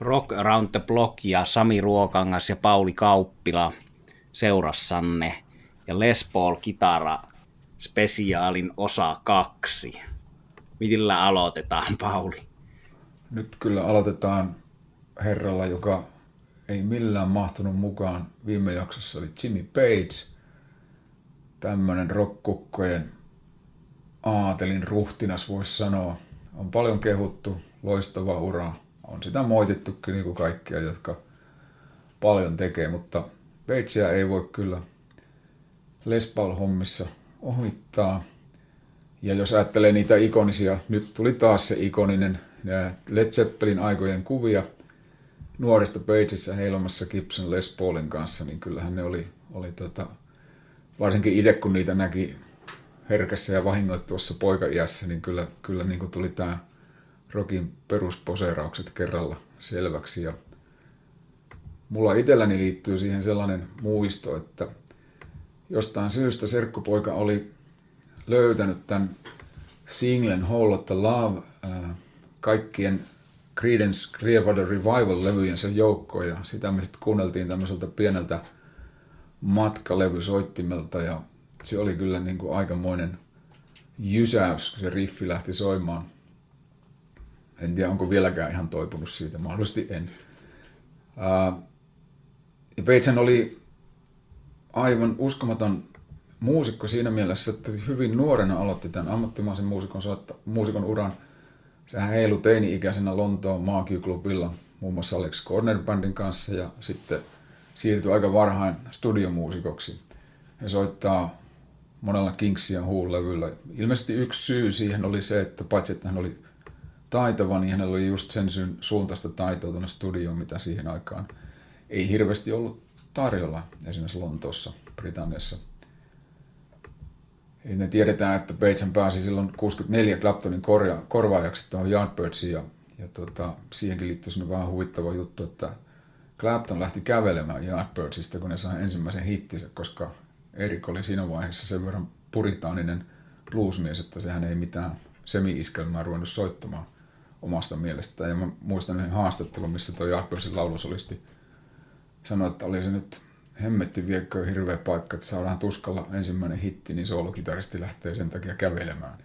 Rock Around the Block ja Sami Ruokangas ja Pauli Kauppila seurassanne ja Les Paul Kitara spesiaalin osa kaksi. Millä aloitetaan, Pauli? Nyt kyllä aloitetaan herralla, joka ei millään mahtunut mukaan. Viime jaksossa oli Jimmy Page, tämmöinen rockkukkojen aatelin ruhtinas voisi sanoa. On paljon kehuttu, loistava ura. On sitä moitittukin niin kuin kaikkia, jotka paljon tekee, mutta Pagea ei voi kyllä Les Paul-hommissa ohittaa. Ja jos ajattelee niitä ikonisia, nyt tuli taas se ikoninen Led Zeppelin aikojen kuvia nuorista Pageissa heilomassa Gibson Les Paulin kanssa, niin kyllähän ne oli, oli tota, varsinkin itse kun niitä näki herkässä ja vahingoittuvassa poikaiässä, niin kyllä, kyllä niin kuin tuli tämä rokin perusposeeraukset kerralla selväksi. Ja mulla itselläni liittyy siihen sellainen muisto, että jostain syystä serkkupoika oli löytänyt tämän singlen Hall of the Love äh, kaikkien Creedence Clearwater Revival-levyjensä joukkoon ja sitä me sitten kuunneltiin tämmöiseltä pieneltä matkalevysoittimelta ja se oli kyllä niin kuin aikamoinen jysäys, kun se riffi lähti soimaan. En tiedä, onko vieläkään ihan toipunut siitä, mahdollisesti en. ja Peitsen oli aivan uskomaton muusikko siinä mielessä, että hyvin nuorena aloitti tämän ammattimaisen muusikon, soitta, muusikon uran. Sehän heilu teini-ikäisenä Lontoon Maakyklubilla muun muassa Alex Corner Bandin kanssa ja sitten siirtyi aika varhain studiomuusikoksi. Hän soittaa monella Kingsia huulevyllä. Ilmeisesti yksi syy siihen oli se, että paitsi että hän oli taitava, niin hänellä oli just sen suuntaista taitoa tuonne studioon, mitä siihen aikaan ei hirveästi ollut tarjolla esimerkiksi Lontoossa, Britanniassa. Ja tiedetään, että Bateson pääsi silloin 64 Claptonin korja, korvaajaksi tuohon Yardbirds'iin ja, ja tota, siihenkin liittyy vähän huvittava juttu, että Clapton lähti kävelemään Yardbirdsista, kun ne sai ensimmäisen hittinsä, koska Erik oli siinä vaiheessa sen verran puritaaninen bluesmies, että sehän ei mitään semi-iskelmää ruvennut soittamaan omasta mielestään. Ja mä muistan yhden haastattelun, missä tuo Yardbirdsin laulusolisti sanoi, että oli se nyt hemmetti viekö hirveä paikka, että saadaan tuskalla ensimmäinen hitti, niin soolokitaristi lähtee sen takia kävelemään.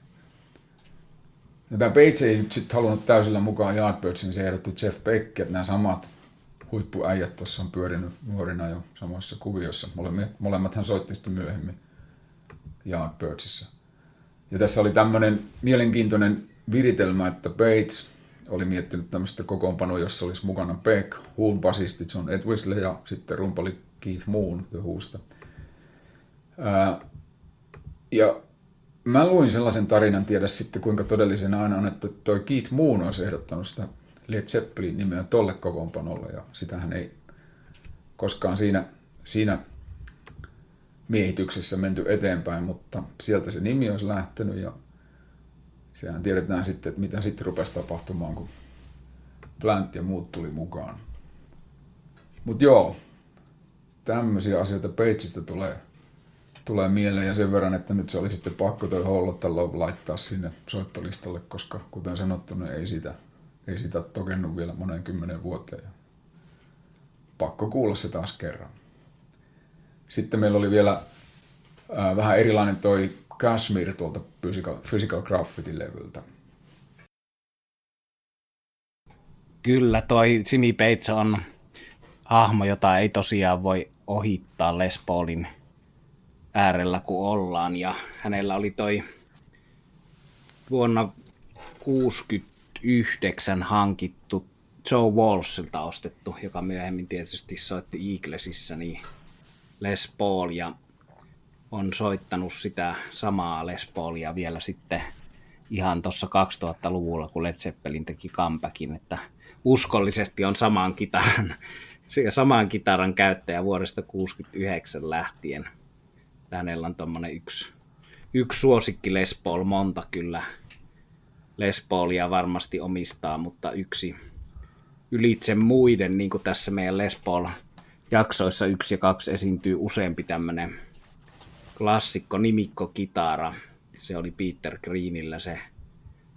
Ja tämä Page ei nyt sitten halunnut täysillä mukaan Yardbirdsin, se ehdotti Jeff Beck, että nämä samat huippuäijät tuossa on pyörinyt nuorina jo samoissa kuvioissa. Molemmat hän soitti sitten myöhemmin Yardbirdsissa. Ja tässä oli tämmöinen mielenkiintoinen viritelmä, että Bates oli miettinyt tämmöistä kokoonpanoa, jossa olisi mukana Beck, Huun basisti John Edwisley ja sitten rumpali Keith Moon The ja mä luin sellaisen tarinan, tiedä sitten kuinka todellisena aina on, että toi Keith Moon olisi ehdottanut sitä Led Zeppelin nimeä tolle kokoonpanolle ja sitähän ei koskaan siinä, siinä miehityksessä menty eteenpäin, mutta sieltä se nimi olisi lähtenyt ja sehän tiedetään sitten, että mitä sitten rupesi tapahtumaan, kun Plant ja muut tuli mukaan. Mutta joo, tämmöisiä asioita Pageista tulee, tulee mieleen ja sen verran, että nyt se oli sitten pakko toi Hollotta laittaa sinne soittolistalle, koska kuten sanottu, niin ei sitä ei sitä tokennut vielä moneen kymmenen vuoteen. Pakko kuulla se taas kerran. Sitten meillä oli vielä ää, vähän erilainen toi Kashmir tuolta Physical, Physical Graffiti-levyltä. Kyllä, toi Jimmy Bates on hahmo, jota ei tosiaan voi ohittaa Les Paulin äärellä, kun ollaan. Ja hänellä oli toi vuonna 60 yhdeksän hankittu Joe Walshilta ostettu, joka myöhemmin tietysti soitti Eaglesissä, niin Les Paul ja on soittanut sitä samaa Les Paulia vielä sitten ihan tuossa 2000-luvulla, kun Led Zeppelin teki comebackin, että uskollisesti on saman kitaran, saman kitaran käyttäjä vuodesta 69 lähtien. Hänellä on tuommoinen yksi, yksi suosikki Les Paul, monta kyllä Les Paulia varmasti omistaa, mutta yksi ylitse muiden, niin kuin tässä meidän Les Paul jaksoissa yksi ja kaksi esiintyy useampi tämmöinen klassikko nimikko kitara. Se oli Peter Greenillä se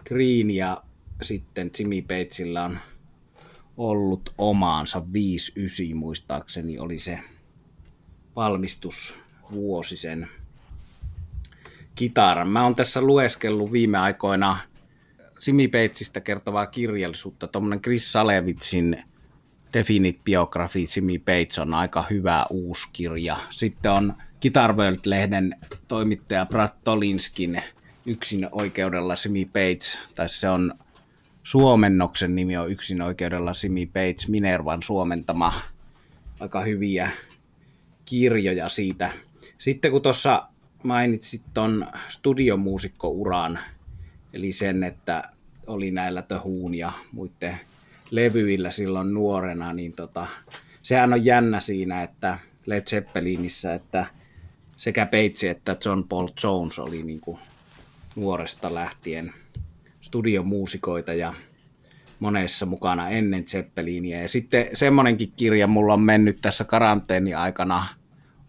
Green ja sitten Jimmy Batesilla on ollut omaansa 5-9 muistaakseni oli se valmistusvuosi sen kitaran. Mä oon tässä lueskellut viime aikoina Simi Peitsistä kertovaa kirjallisuutta. Tuommoinen Chris Salevitsin Definite Biography Simi Peits on aika hyvä uusi kirja. Sitten on Guitar World-lehden toimittaja Brad Tolinskin yksin oikeudella Simi Peits, tai se on suomennoksen nimi on yksin oikeudella Simi Peits, Minervan suomentama aika hyviä kirjoja siitä. Sitten kun tuossa mainitsit tuon studiomuusikko-uran, eli sen, että oli näillä Töhuun ja muiden levyillä silloin nuorena, niin tota, sehän on jännä siinä, että Led Zeppelinissä, että sekä Peitsi että John Paul Jones oli niin kuin nuoresta lähtien studiomuusikoita ja monessa mukana ennen Zeppelinia. Ja sitten semmoinenkin kirja mulla on mennyt tässä karanteeni aikana,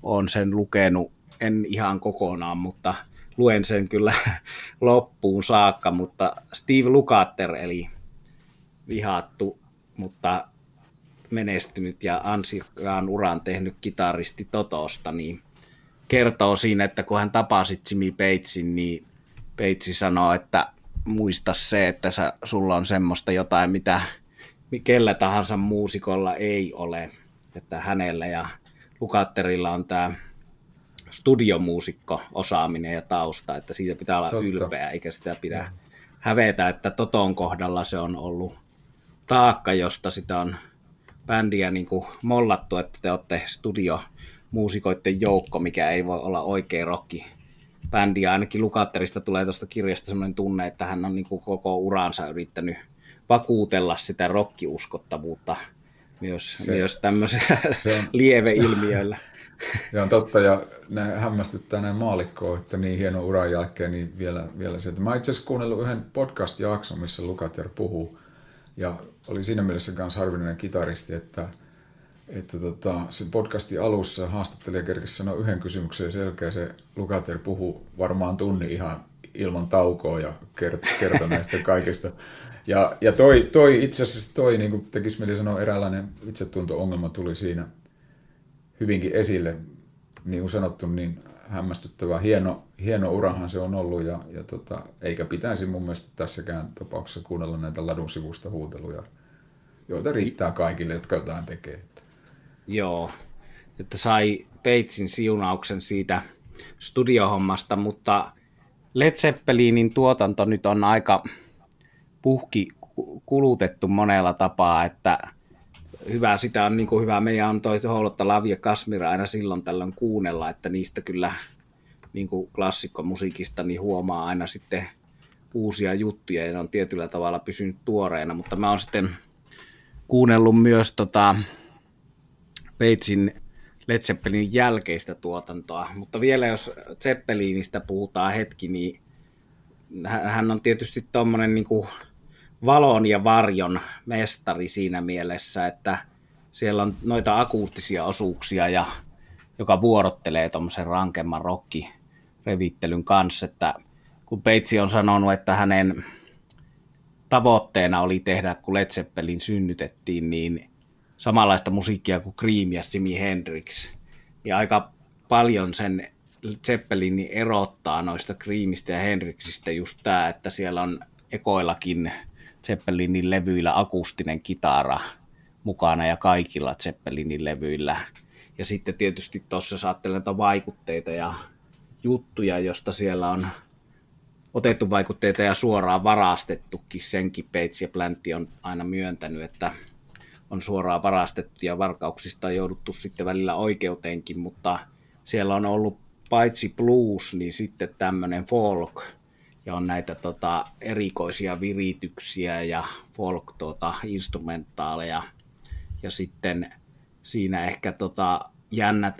on sen lukenut, en ihan kokonaan, mutta luen sen kyllä loppuun saakka, mutta Steve Lukather, eli vihattu, mutta menestynyt ja ansiokkaan uran tehnyt kitaristi Totosta, niin kertoo siinä, että kun hän tapasi Jimmy Patesin, niin Peitsi sanoo, että muista se, että sä, sulla on semmoista jotain, mitä kellä tahansa muusikolla ei ole. Että hänellä ja Lukatterilla on tämä studiomuusikko osaaminen ja tausta, että siitä pitää olla Totta. ylpeä, eikä sitä pidä hävetä, että Toton kohdalla se on ollut taakka, josta sitä on bändiä niin kuin mollattu, että te olette studiomuusikoiden joukko, mikä ei voi olla oikein rokki bändi, ainakin Lukatterista tulee tuosta kirjasta sellainen tunne, että hän on niin kuin koko uransa yrittänyt vakuutella sitä rokkiuskottavuutta myös, se, myös tämmöisellä lieveilmiöillä. Se on totta, ja ne hämmästyttää näin maalikkoa, että niin hieno uran jälkeen niin vielä, vielä se. Mä itse asiassa kuunnellut yhden podcast-jakson, missä Lukater puhuu, ja oli siinä mielessä myös harvinainen kitaristi, että että tota, se podcastin alussa haastattelija kerkesi sanoa yhden kysymyksen selkeä se Lukater puhuu varmaan tunni ihan ilman taukoa ja kertoi kerto näistä kaikista. Ja, ja toi, toi itse asiassa toi, niin kuin tekisi mieli sanoa, eräänlainen itsetunto-ongelma tuli siinä hyvinkin esille. Niin kuin sanottu, niin hämmästyttävä. Hieno, hieno urahan se on ollut ja, ja tota, eikä pitäisi mun mielestä tässäkään tapauksessa kuunnella näitä ladun sivusta huuteluja, joita riittää kaikille, jotka jotain tekee. Joo, että sai Peitsin siunauksen siitä studiohommasta, mutta Led Zeppelinin tuotanto nyt on aika puhki kulutettu monella tapaa, että hyvä, sitä on niin kuin hyvä. Meidän on toi Hoolotta Lavia Kasmira aina silloin tällöin kuunnella, että niistä kyllä niin kuin klassikkomusiikista niin huomaa aina sitten uusia juttuja ja ne on tietyllä tavalla pysynyt tuoreena, mutta mä oon sitten kuunnellut myös tota, Peitsin Led Zeppelinin jälkeistä tuotantoa. Mutta vielä jos Zeppelinistä puhutaan hetki, niin hän on tietysti tuommoinen niin valon ja varjon mestari siinä mielessä, että siellä on noita akuustisia osuuksia, ja, joka vuorottelee tuommoisen rankemman rokki-revittelyn kanssa, että kun Peitsi on sanonut, että hänen tavoitteena oli tehdä, kun Led Zeppelin synnytettiin, niin samanlaista musiikkia kuin Cream ja Jimi Hendrix. Ja aika paljon sen Zeppelin erottaa noista Creamista ja Hendrixistä just tämä, että siellä on ekoillakin Zeppelinin levyillä akustinen kitara mukana ja kaikilla Zeppelinin levyillä. Ja sitten tietysti tuossa saatte näitä vaikutteita ja juttuja, josta siellä on otettu vaikutteita ja suoraan varastettukin. Senkin Pates ja Plantti on aina myöntänyt, että on suoraan varastettu ja varkauksista on jouduttu sitten välillä oikeuteenkin, mutta siellä on ollut paitsi blues, niin sitten tämmöinen folk, ja on näitä tota, erikoisia virityksiä ja folk tota, instrumentaaleja, ja sitten siinä ehkä tota, jännä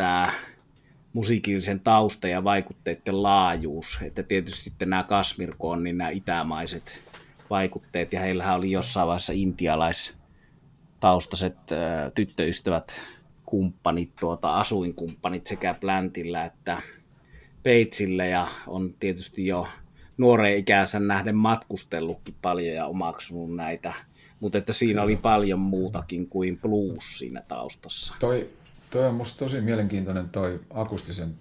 musiikillisen tausta ja vaikutteiden laajuus, että tietysti sitten nämä Kasmirkoon, niin nämä itämaiset vaikutteet, ja heillähän oli jossain vaiheessa intialais taustaiset tyttöystävät, kumppanit, tuota, asuinkumppanit sekä Plantillä että Peitsillä ja on tietysti jo nuoreen ikänsä nähden matkustellutkin paljon ja omaksunut näitä mutta että siinä oli paljon muutakin kuin blues siinä taustassa. Toi, toi on musta tosi mielenkiintoinen toi akustisen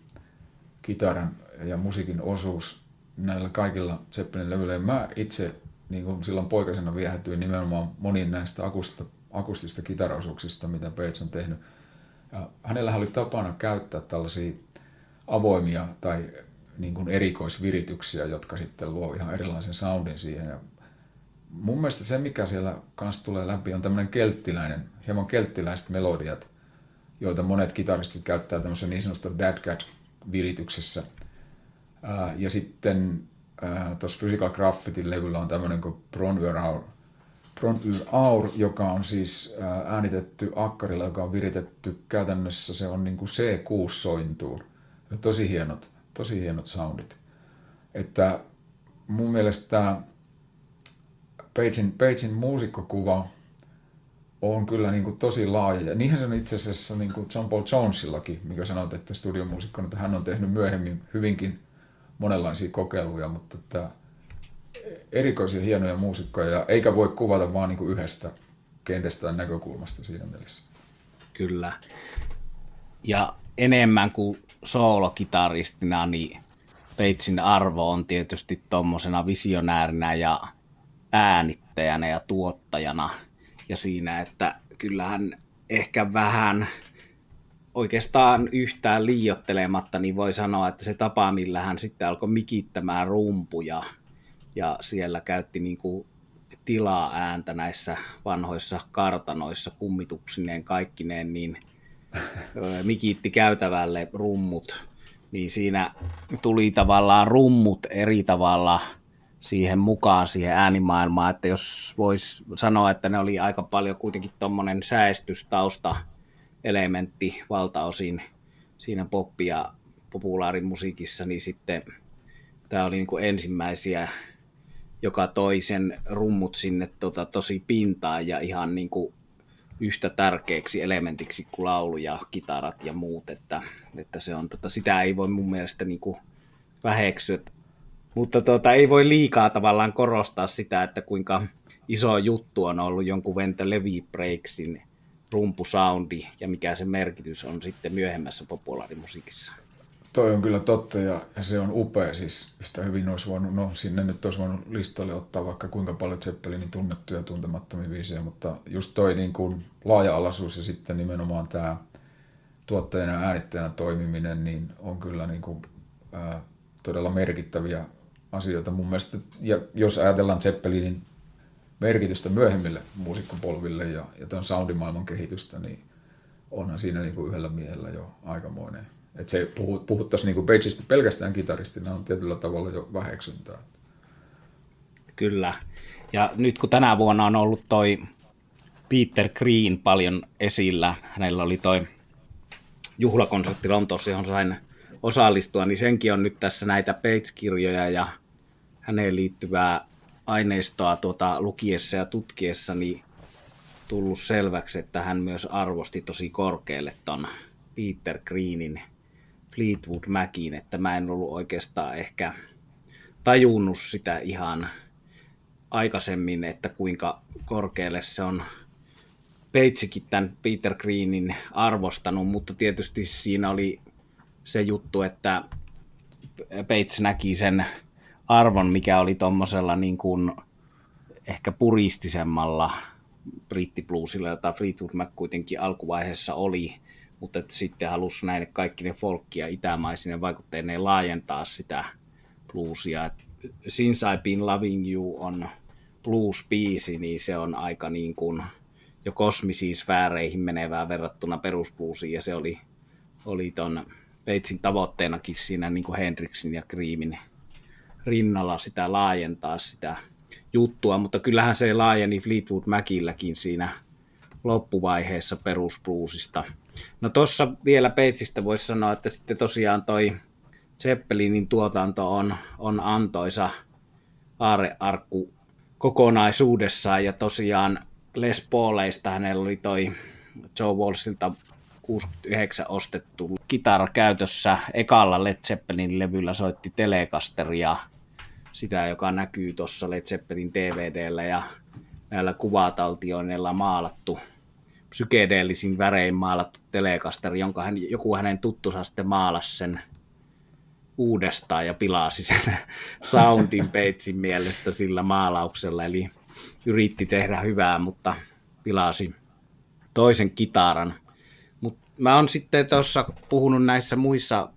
kitaran ja musiikin osuus näillä kaikilla Zeppelin levyillä. mä itse niin kuin silloin poikasena viehätyin nimenomaan moniin näistä akustista, akustista kitaraosuuksista, mitä Page on tehnyt. Ja hänellä oli tapana käyttää tällaisia avoimia tai niin kuin erikoisvirityksiä, jotka sitten luo ihan erilaisen soundin siihen. Ja mun mielestä se, mikä siellä kanssa tulee läpi, on tämmöinen kelttiläinen, hieman kelttiläiset melodiat, joita monet kitaristit käyttää tämmöisessä niin sanotusta Dad Cat-virityksessä. Ja sitten tuossa Physical Graffitin levyllä on tämmöinen kuin Bron Aur, Bron Aur, joka on siis äänitetty akkarilla, joka on viritetty käytännössä, se on niin kuin C6-sointuun. Tosi hienot, tosi hienot soundit. Että mun mielestä Pagein, Pagein muusikkokuva on kyllä niin kuin tosi laaja. Ja niinhän se on itse asiassa niin kuin John Paul Jonesillakin, mikä sanoit, että studiomuusikkona, että hän on tehnyt myöhemmin hyvinkin monenlaisia kokeiluja, mutta että erikoisia hienoja muusikkoja, eikä voi kuvata vaan niin kuin yhdestä kendestä näkökulmasta siinä mielessä. Kyllä. Ja enemmän kuin soolokitaristina, niin Peitsin arvo on tietysti tuommoisena visionäärinä ja äänittäjänä ja tuottajana. Ja siinä, että kyllähän ehkä vähän oikeastaan yhtään liiottelematta, niin voi sanoa, että se tapa, millä hän sitten alkoi mikittämään rumpuja ja siellä käytti niin kuin tilaa ääntä näissä vanhoissa kartanoissa kummituksineen kaikkineen, niin mikitti käytävälle rummut, niin siinä tuli tavallaan rummut eri tavalla siihen mukaan, siihen äänimaailmaan, että jos voisi sanoa, että ne oli aika paljon kuitenkin tuommoinen säestystausta elementti valtaosin siinä poppi- ja populaarimusiikissa, niin sitten tämä oli niin kuin ensimmäisiä, joka toi sen rummut sinne tota, tosi pintaan ja ihan niin kuin yhtä tärkeäksi elementiksi kuin laulu ja kitarat ja muut, että, että se on, tota, sitä ei voi mun mielestä niin kuin väheksyä, mutta tota, ei voi liikaa tavallaan korostaa sitä, että kuinka iso juttu on ollut jonkun Vento Levi Breaksin rumpusoundi ja mikä se merkitys on sitten myöhemmässä populaarimusiikissa. Toi on kyllä totta ja, ja se on upea. Siis yhtä hyvin olisi voinut, no sinne nyt olisi voinut listalle ottaa vaikka kuinka paljon Zeppelinin tunnettuja ja tuntemattomia viisiä, mutta just toi niin kuin laaja-alaisuus ja sitten nimenomaan tämä tuottajana ja äänittäjänä toimiminen, niin on kyllä niin kuin, ää, todella merkittäviä asioita mun mielestä. Ja jos ajatellaan Zeppelinin merkitystä myöhemmille muusikkopolville ja, ja tuon soundimaailman kehitystä, niin onhan siinä niin kuin yhdellä miehellä jo aikamoinen. Että se puhuttaisiin niin Pageista pelkästään kitaristina on tietyllä tavalla jo väheksyntää. Kyllä. Ja nyt kun tänä vuonna on ollut toi Peter Green paljon esillä, hänellä oli toi juhlakonsertti Lontoossa, johon sain osallistua, niin senkin on nyt tässä näitä Page-kirjoja ja häneen liittyvää aineistoa tuota lukiessa ja tutkiessa niin tullut selväksi, että hän myös arvosti tosi korkealle ton Peter Greenin Fleetwood Macin, että mä en ollut oikeastaan ehkä tajunnut sitä ihan aikaisemmin, että kuinka korkealle se on Peitsikin tämän Peter Greenin arvostanut, mutta tietysti siinä oli se juttu, että Peits näki sen arvon, mikä oli tuommoisella niin kuin ehkä puristisemmalla brittibluesilla, jota Fleetwood Mac kuitenkin alkuvaiheessa oli, mutta että sitten halusi näin kaikki ne folkkia itämaisine vaikutteineen laajentaa sitä bluesia. Since I've been loving you on blues-biisi, niin se on aika niin kuin jo kosmisiin sfääreihin menevää verrattuna perusbluesiin, ja se oli, oli ton Peitsin tavoitteenakin siinä niin kuin Hendrixin ja Creamin rinnalla sitä laajentaa sitä juttua, mutta kyllähän se laajeni Fleetwood Macilläkin siinä loppuvaiheessa perusbluesista. No tuossa vielä Peitsistä voisi sanoa, että sitten tosiaan toi Zeppelinin tuotanto on, on antoisa aarearkku kokonaisuudessaan ja tosiaan Les Pauleista hänellä oli toi Joe Walshilta 69 ostettu kitara käytössä. Ekalla Led Zeppelin levyllä soitti Telecasteria, sitä joka näkyy tuossa Led Zeppelin DVDllä ja näillä kuvataltioineilla maalattu, psykedeellisin värein maalattu telekasteri, jonka hän, joku hänen tuttusa sitten maalasi sen uudestaan ja pilasi sen soundin peitsin mielestä sillä maalauksella, eli yritti tehdä hyvää, mutta pilasi toisen kitaran. Mut mä oon sitten tuossa puhunut näissä muissa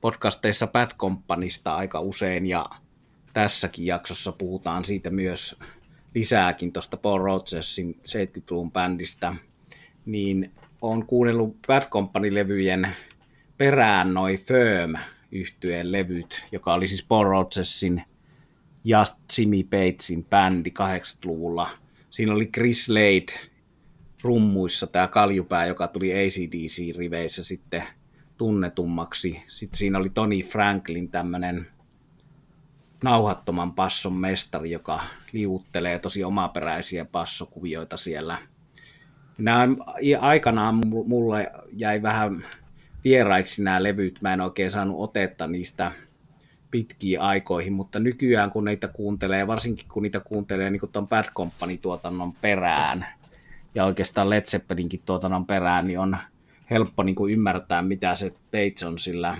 podcasteissa Bad Companysta aika usein, ja tässäkin jaksossa puhutaan siitä myös lisääkin tuosta Paul Rogersin 70-luvun bändistä, niin on kuunnellut Bad Company-levyjen perään noin Firm yhtyeen levyt, joka oli siis Paul Rogersin ja Jimmy Batesin bändi 80-luvulla. Siinä oli Chris Lade rummuissa, tämä kaljupää, joka tuli ACDC-riveissä sitten tunnetummaksi. Sitten siinä oli Tony Franklin, tämmöinen nauhattoman passon mestari, joka liuttelee tosi omaperäisiä passokuvioita siellä. Nämä aikanaan mulle jäi vähän vieraiksi nämä levyt. Mä en oikein saanut otetta niistä pitkiin aikoihin, mutta nykyään kun niitä kuuntelee, varsinkin kun niitä kuuntelee niin tuon Bad Company-tuotannon perään, ja oikeastaan Led Zeppelinkin tuotannon perään, niin on helppo niin kuin ymmärtää, mitä se Bates on sillä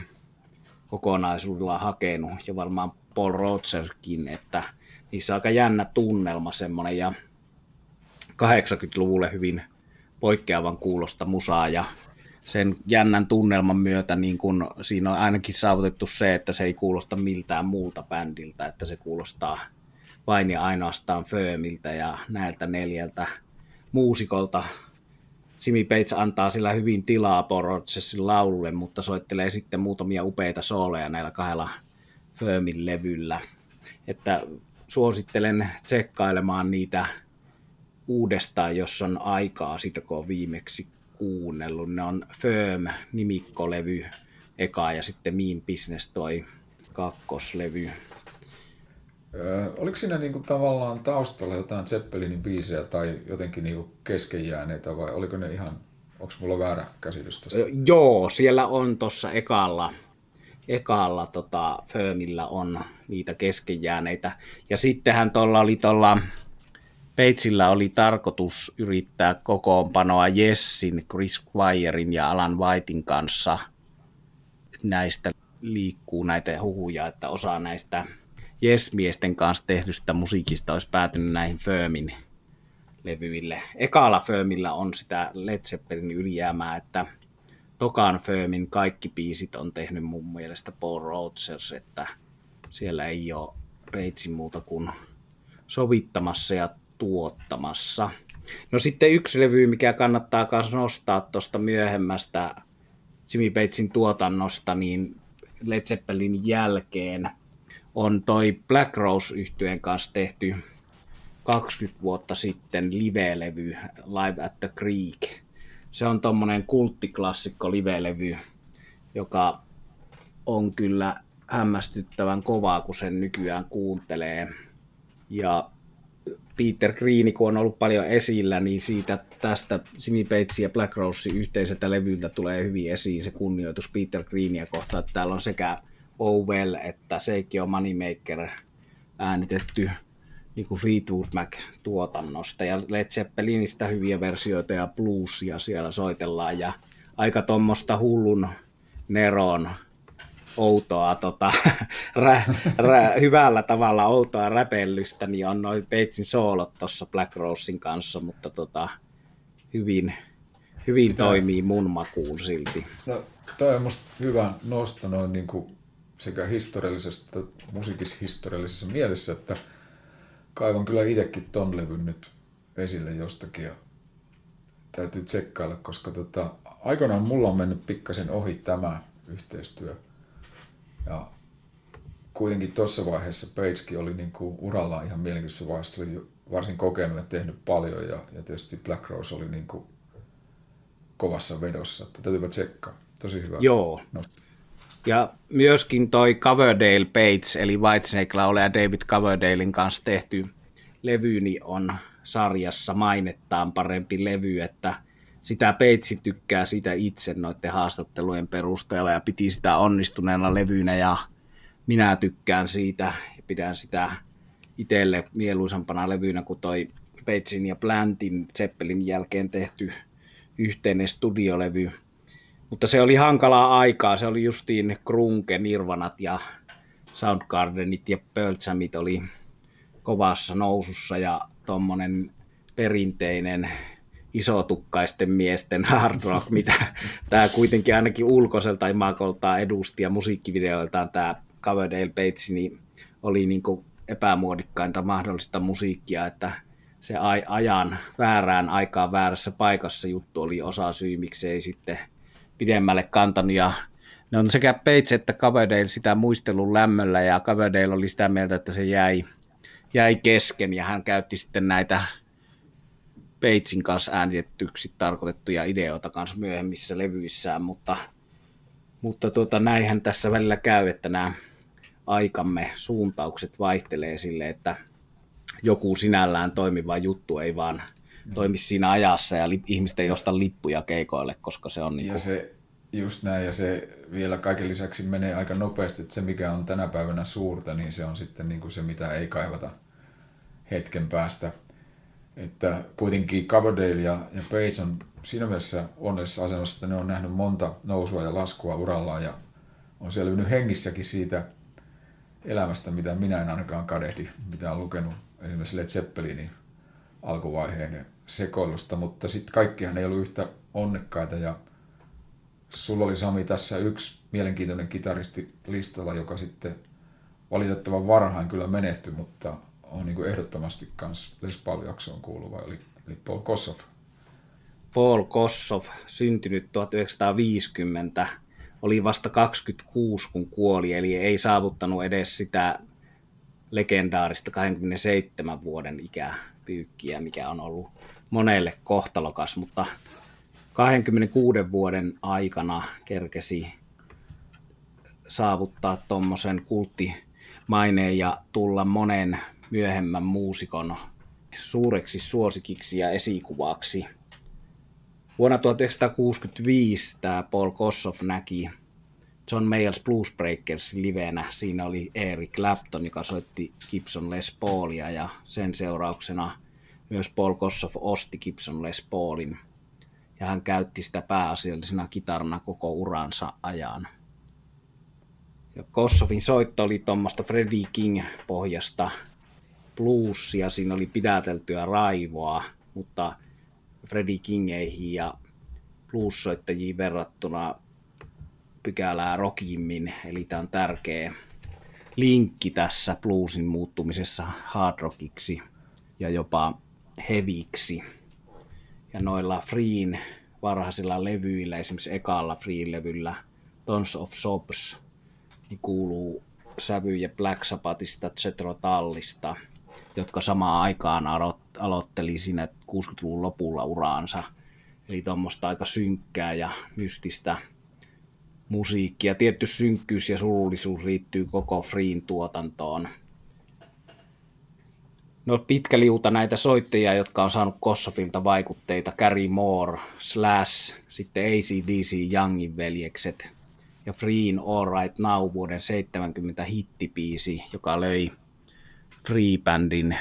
kokonaisuudella hakenut, ja varmaan Paul Rogerkin, että niissä on aika jännä tunnelma semmoinen, ja 80-luvulle hyvin poikkeavan kuulosta musaa, ja sen jännän tunnelman myötä niin kun siinä on ainakin saavutettu se, että se ei kuulosta miltään muulta bändiltä, että se kuulostaa vain ja ainoastaan Föömiltä ja näiltä neljältä muusikolta. Simi Bates antaa sillä hyvin tilaa Porotsesin laululle, mutta soittelee sitten muutamia upeita sooleja näillä kahdella Föömin levyllä. Että suosittelen tsekkailemaan niitä uudestaan, jos on aikaa, siitä kun on viimeksi kuunnellut. Ne on Firm nimikkolevy eka ja sitten Mean Business toi kakkoslevy. Öö, oliko siinä niinku tavallaan taustalla jotain Zeppelinin biisejä tai jotenkin niinku keskenjääneitä vai oliko ne ihan, onko mulla väärä käsitys tästä? Öö, joo, siellä on tuossa ekalla, ekalla tota, Firmillä on niitä keskenjääneitä. Ja sittenhän tuolla oli tuolla Peitsillä oli tarkoitus yrittää kokoonpanoa Jessin, Chris Squirein ja Alan Whitein kanssa. Näistä liikkuu näitä huhuja, että osa näistä Yes-miesten kanssa tehdystä musiikista olisi päätynyt näihin Firmin levyille. Ekalla Firmillä on sitä Led Zeppelin ylijäämää, että tokan Firmin kaikki biisit on tehnyt mun mielestä Paul Rogers, että siellä ei ole Peitsin muuta kuin sovittamassa ja tuottamassa. No sitten yksi levy, mikä kannattaa myös nostaa tuosta myöhemmästä Jimmy Batesin tuotannosta, niin Led Zeppelin jälkeen on toi Black Rose yhtyeen kanssa tehty 20 vuotta sitten live-levy Live at the Creek. Se on tommonen kulttiklassikko live-levy, joka on kyllä hämmästyttävän kovaa, kun sen nykyään kuuntelee. Ja Peter Green, kun on ollut paljon esillä, niin siitä tästä Simi Bates ja Black Rose yhteiseltä levyltä tulee hyvin esiin se kunnioitus Peter Greenia kohtaan, että täällä on sekä Owell että Seikio Moneymaker äänitetty niin kuin Fleetwood Mac-tuotannosta ja Led Zeppelinistä hyviä versioita ja bluesia siellä soitellaan ja aika tuommoista hullun Neron outoa, tota, rä, rä, hyvällä tavalla outoa räpellystä, niin on noin Peitsin soolot tuossa Black Rosein kanssa, mutta tota, hyvin, hyvin toimii mun makuun silti. No, toi on musta hyvä nosto noin niin kuin sekä historiallisesta että musiikishistoriallisessa mielessä, että kaivan kyllä itsekin ton levyn nyt esille jostakin ja täytyy tsekkailla, koska tota, aikoinaan mulla on mennyt pikkasen ohi tämä yhteistyö – ja kuitenkin tuossa vaiheessa Pagekin oli niin kuin urallaan ihan mielenkiintoisessa vaiheessa, oli varsin kokenut ja tehnyt paljon ja, ja tietysti Black Rose oli niin kuin kovassa vedossa. Että täytyypä tsekkaa. Tosi hyvä. Joo. No. Ja myöskin toi Coverdale Page, eli Whitesnake ja David Coverdalein kanssa tehty levyni on sarjassa mainettaan parempi levy, että sitä Peitsi tykkää sitä itse noiden haastattelujen perusteella ja piti sitä onnistuneena levynä ja minä tykkään siitä ja pidän sitä itselle mieluisampana levynä kuin toi Pagein ja Plantin Zeppelin jälkeen tehty yhteinen studiolevy. Mutta se oli hankalaa aikaa. Se oli justiin Krunke, Nirvanat ja Soundgardenit ja Pearl Jamit oli kovassa nousussa ja tuommoinen perinteinen isotukkaisten miesten hard rock, mitä tämä kuitenkin ainakin ulkoiselta imakoltaan edusti ja musiikkivideoiltaan tämä Coverdale Bates niin oli niin kuin epämuodikkainta mahdollista musiikkia, että se ajan väärään aikaan väärässä paikassa juttu oli osa syy, miksi ei sitten pidemmälle kantanut ja ne on sekä Bates että Coverdale sitä muistelun lämmöllä ja Coverdale oli sitä mieltä, että se jäi, jäi kesken ja hän käytti sitten näitä Batesin kanssa äänitettyksi tarkoitettuja ideoita kanssa myöhemmissä levyissään, mutta, mutta tuota, näinhän tässä välillä käy, että nämä aikamme suuntaukset vaihtelee sille, että joku sinällään toimiva juttu ei vaan. Toimi siinä ajassa ja li- ihmiset ei osta lippuja keikoille, koska se on... Niin ja se, just näin, ja se vielä kaiken lisäksi menee aika nopeasti, että se mikä on tänä päivänä suurta, niin se on sitten niin kuin se, mitä ei kaivata hetken päästä. Että kuitenkin Coverdale ja, ja Page on siinä mielessä onnellisessa asemassa, että ne on nähnyt monta nousua ja laskua urallaan ja on selvinnyt hengissäkin siitä elämästä, mitä minä en ainakaan kadehdi, mitä on lukenut esimerkiksi Led Zeppelinin alkuvaiheen sekoilusta, mutta sitten kaikkihan ei ollut yhtä onnekkaita ja sulla oli Sami tässä yksi mielenkiintoinen kitaristi listalla, joka sitten valitettavan varhain kyllä menehtyi, mutta on niin ehdottomasti myös Les Paul-jaksoon kuuluva, eli, eli Paul Kossoff. Paul Kossoff, syntynyt 1950, oli vasta 26 kun kuoli, eli ei saavuttanut edes sitä legendaarista 27 vuoden ikäpyykkiä, mikä on ollut monelle kohtalokas, mutta 26 vuoden aikana kerkesi saavuttaa tuommoisen kulttimaineen ja tulla monen myöhemmän muusikon suureksi suosikiksi ja esikuvaksi. Vuonna 1965 tämä Paul Kossoff näki John Mayers Blues Breakers livenä. Siinä oli Eric Clapton, joka soitti Gibson Les Paulia ja sen seurauksena myös Paul Kossoff osti Gibson Les Paulin ja hän käytti sitä pääasiallisena kitarana koko uransa ajan. Ja Kossoffin soitto oli tuommoista Freddie King-pohjasta bluesia, siinä oli pidäteltyä raivoa, mutta Freddie Kingeihin ja blues-soittajiin verrattuna pykälää rockimmin, eli tämä on tärkeä linkki tässä bluesin muuttumisessa hard rockiksi ja jopa heviksi. Ja noilla Freen varhaisilla levyillä, esimerkiksi ekalla Free-levyllä Tons of Sobs, niin kuuluu sävyjä Black Sabbathista, Zetro Tallista, jotka samaan aikaan aloitteli siinä 60-luvun lopulla uraansa. Eli tuommoista aika synkkää ja mystistä musiikkia. Tietty synkkyys ja surullisuus riittyy koko Freen tuotantoon. No pitkä liuta näitä soittajia, jotka on saanut Kossofilta vaikutteita. Gary Moore, Slash, sitten ACDC Youngin veljekset ja Freen All Right Now vuoden 70 hittipiisi, joka löi Free Bandin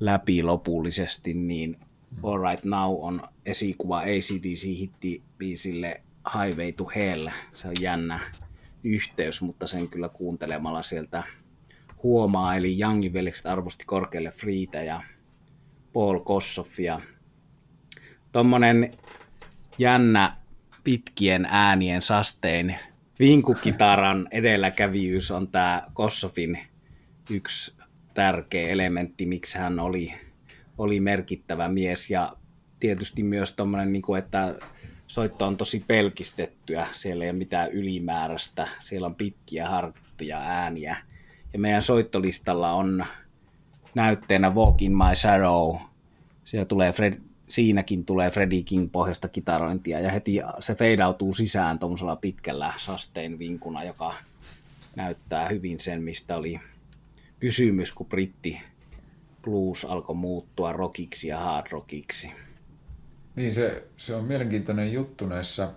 läpi lopullisesti, niin All Right Now on esikuva ACDC-hittipiisille Highway to Hell. Se on jännä yhteys, mutta sen kyllä kuuntelemalla sieltä huomaa. Eli Youngin veljekset arvosti korkealle Freetä ja Paul Kossoffia. Tuommoinen jännä pitkien äänien sastein vinkukitaran edelläkävijyys on tämä Kossoffin yksi tärkeä elementti, miksi hän oli, oli merkittävä mies ja tietysti myös tuommoinen, niin että soitto on tosi pelkistettyä, siellä ei ole mitään ylimääräistä, siellä on pitkiä harkittuja ääniä. Ja meidän soittolistalla on näytteenä Walk in My Shadow. Siellä tulee Fred, siinäkin tulee Freddie King pohjasta kitarointia ja heti se feidautuu sisään tuollaisella pitkällä sustain vinkuna, joka näyttää hyvin sen, mistä oli kysymys, kun britti blues alkoi muuttua rockiksi ja hard rockiksi. Niin, se, se on mielenkiintoinen juttu näissä,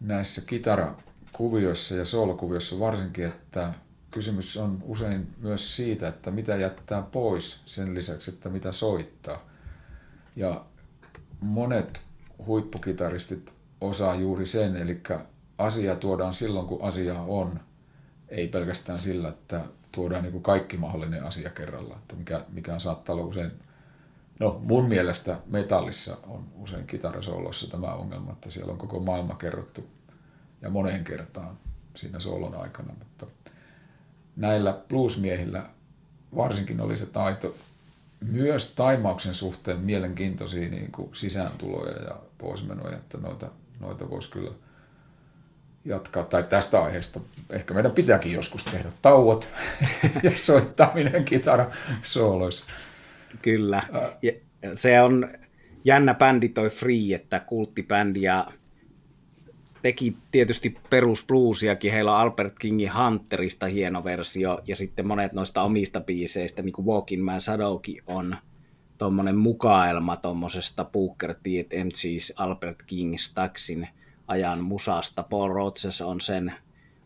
näissä kitarakuvioissa ja soolokuvioissa varsinkin, että kysymys on usein myös siitä, että mitä jättää pois sen lisäksi, että mitä soittaa. Ja monet huippukitaristit osaa juuri sen, eli asia tuodaan silloin, kun asia on, ei pelkästään sillä, että tuodaan niin kuin kaikki mahdollinen asia kerralla, mikä, mikä saattaa olla usein, no mun mielestä metallissa on usein kitarasooloissa tämä ongelma, että siellä on koko maailma kerrottu ja moneen kertaan siinä soolon aikana, mutta näillä bluesmiehillä varsinkin oli se taito myös taimauksen suhteen mielenkiintoisia niin kuin sisääntuloja ja poismenoja, että noita, noita voisi kyllä jatkaa, tai tästä aiheesta ehkä meidän pitääkin joskus tehdä tauot ja soittaminen kitara sooloissa. Kyllä. Ja se on jännä bändi toi Free, että kulttibändi ja teki tietysti perusbluesiakin. Heillä on Albert Kingin Hunterista hieno versio ja sitten monet noista omista biiseistä, niin kuin Walking Man Shadowkin on tuommoinen mukaelma tuommoisesta Booker T. MC's Albert King Staxin ajan musasta. Paul Rogers on sen,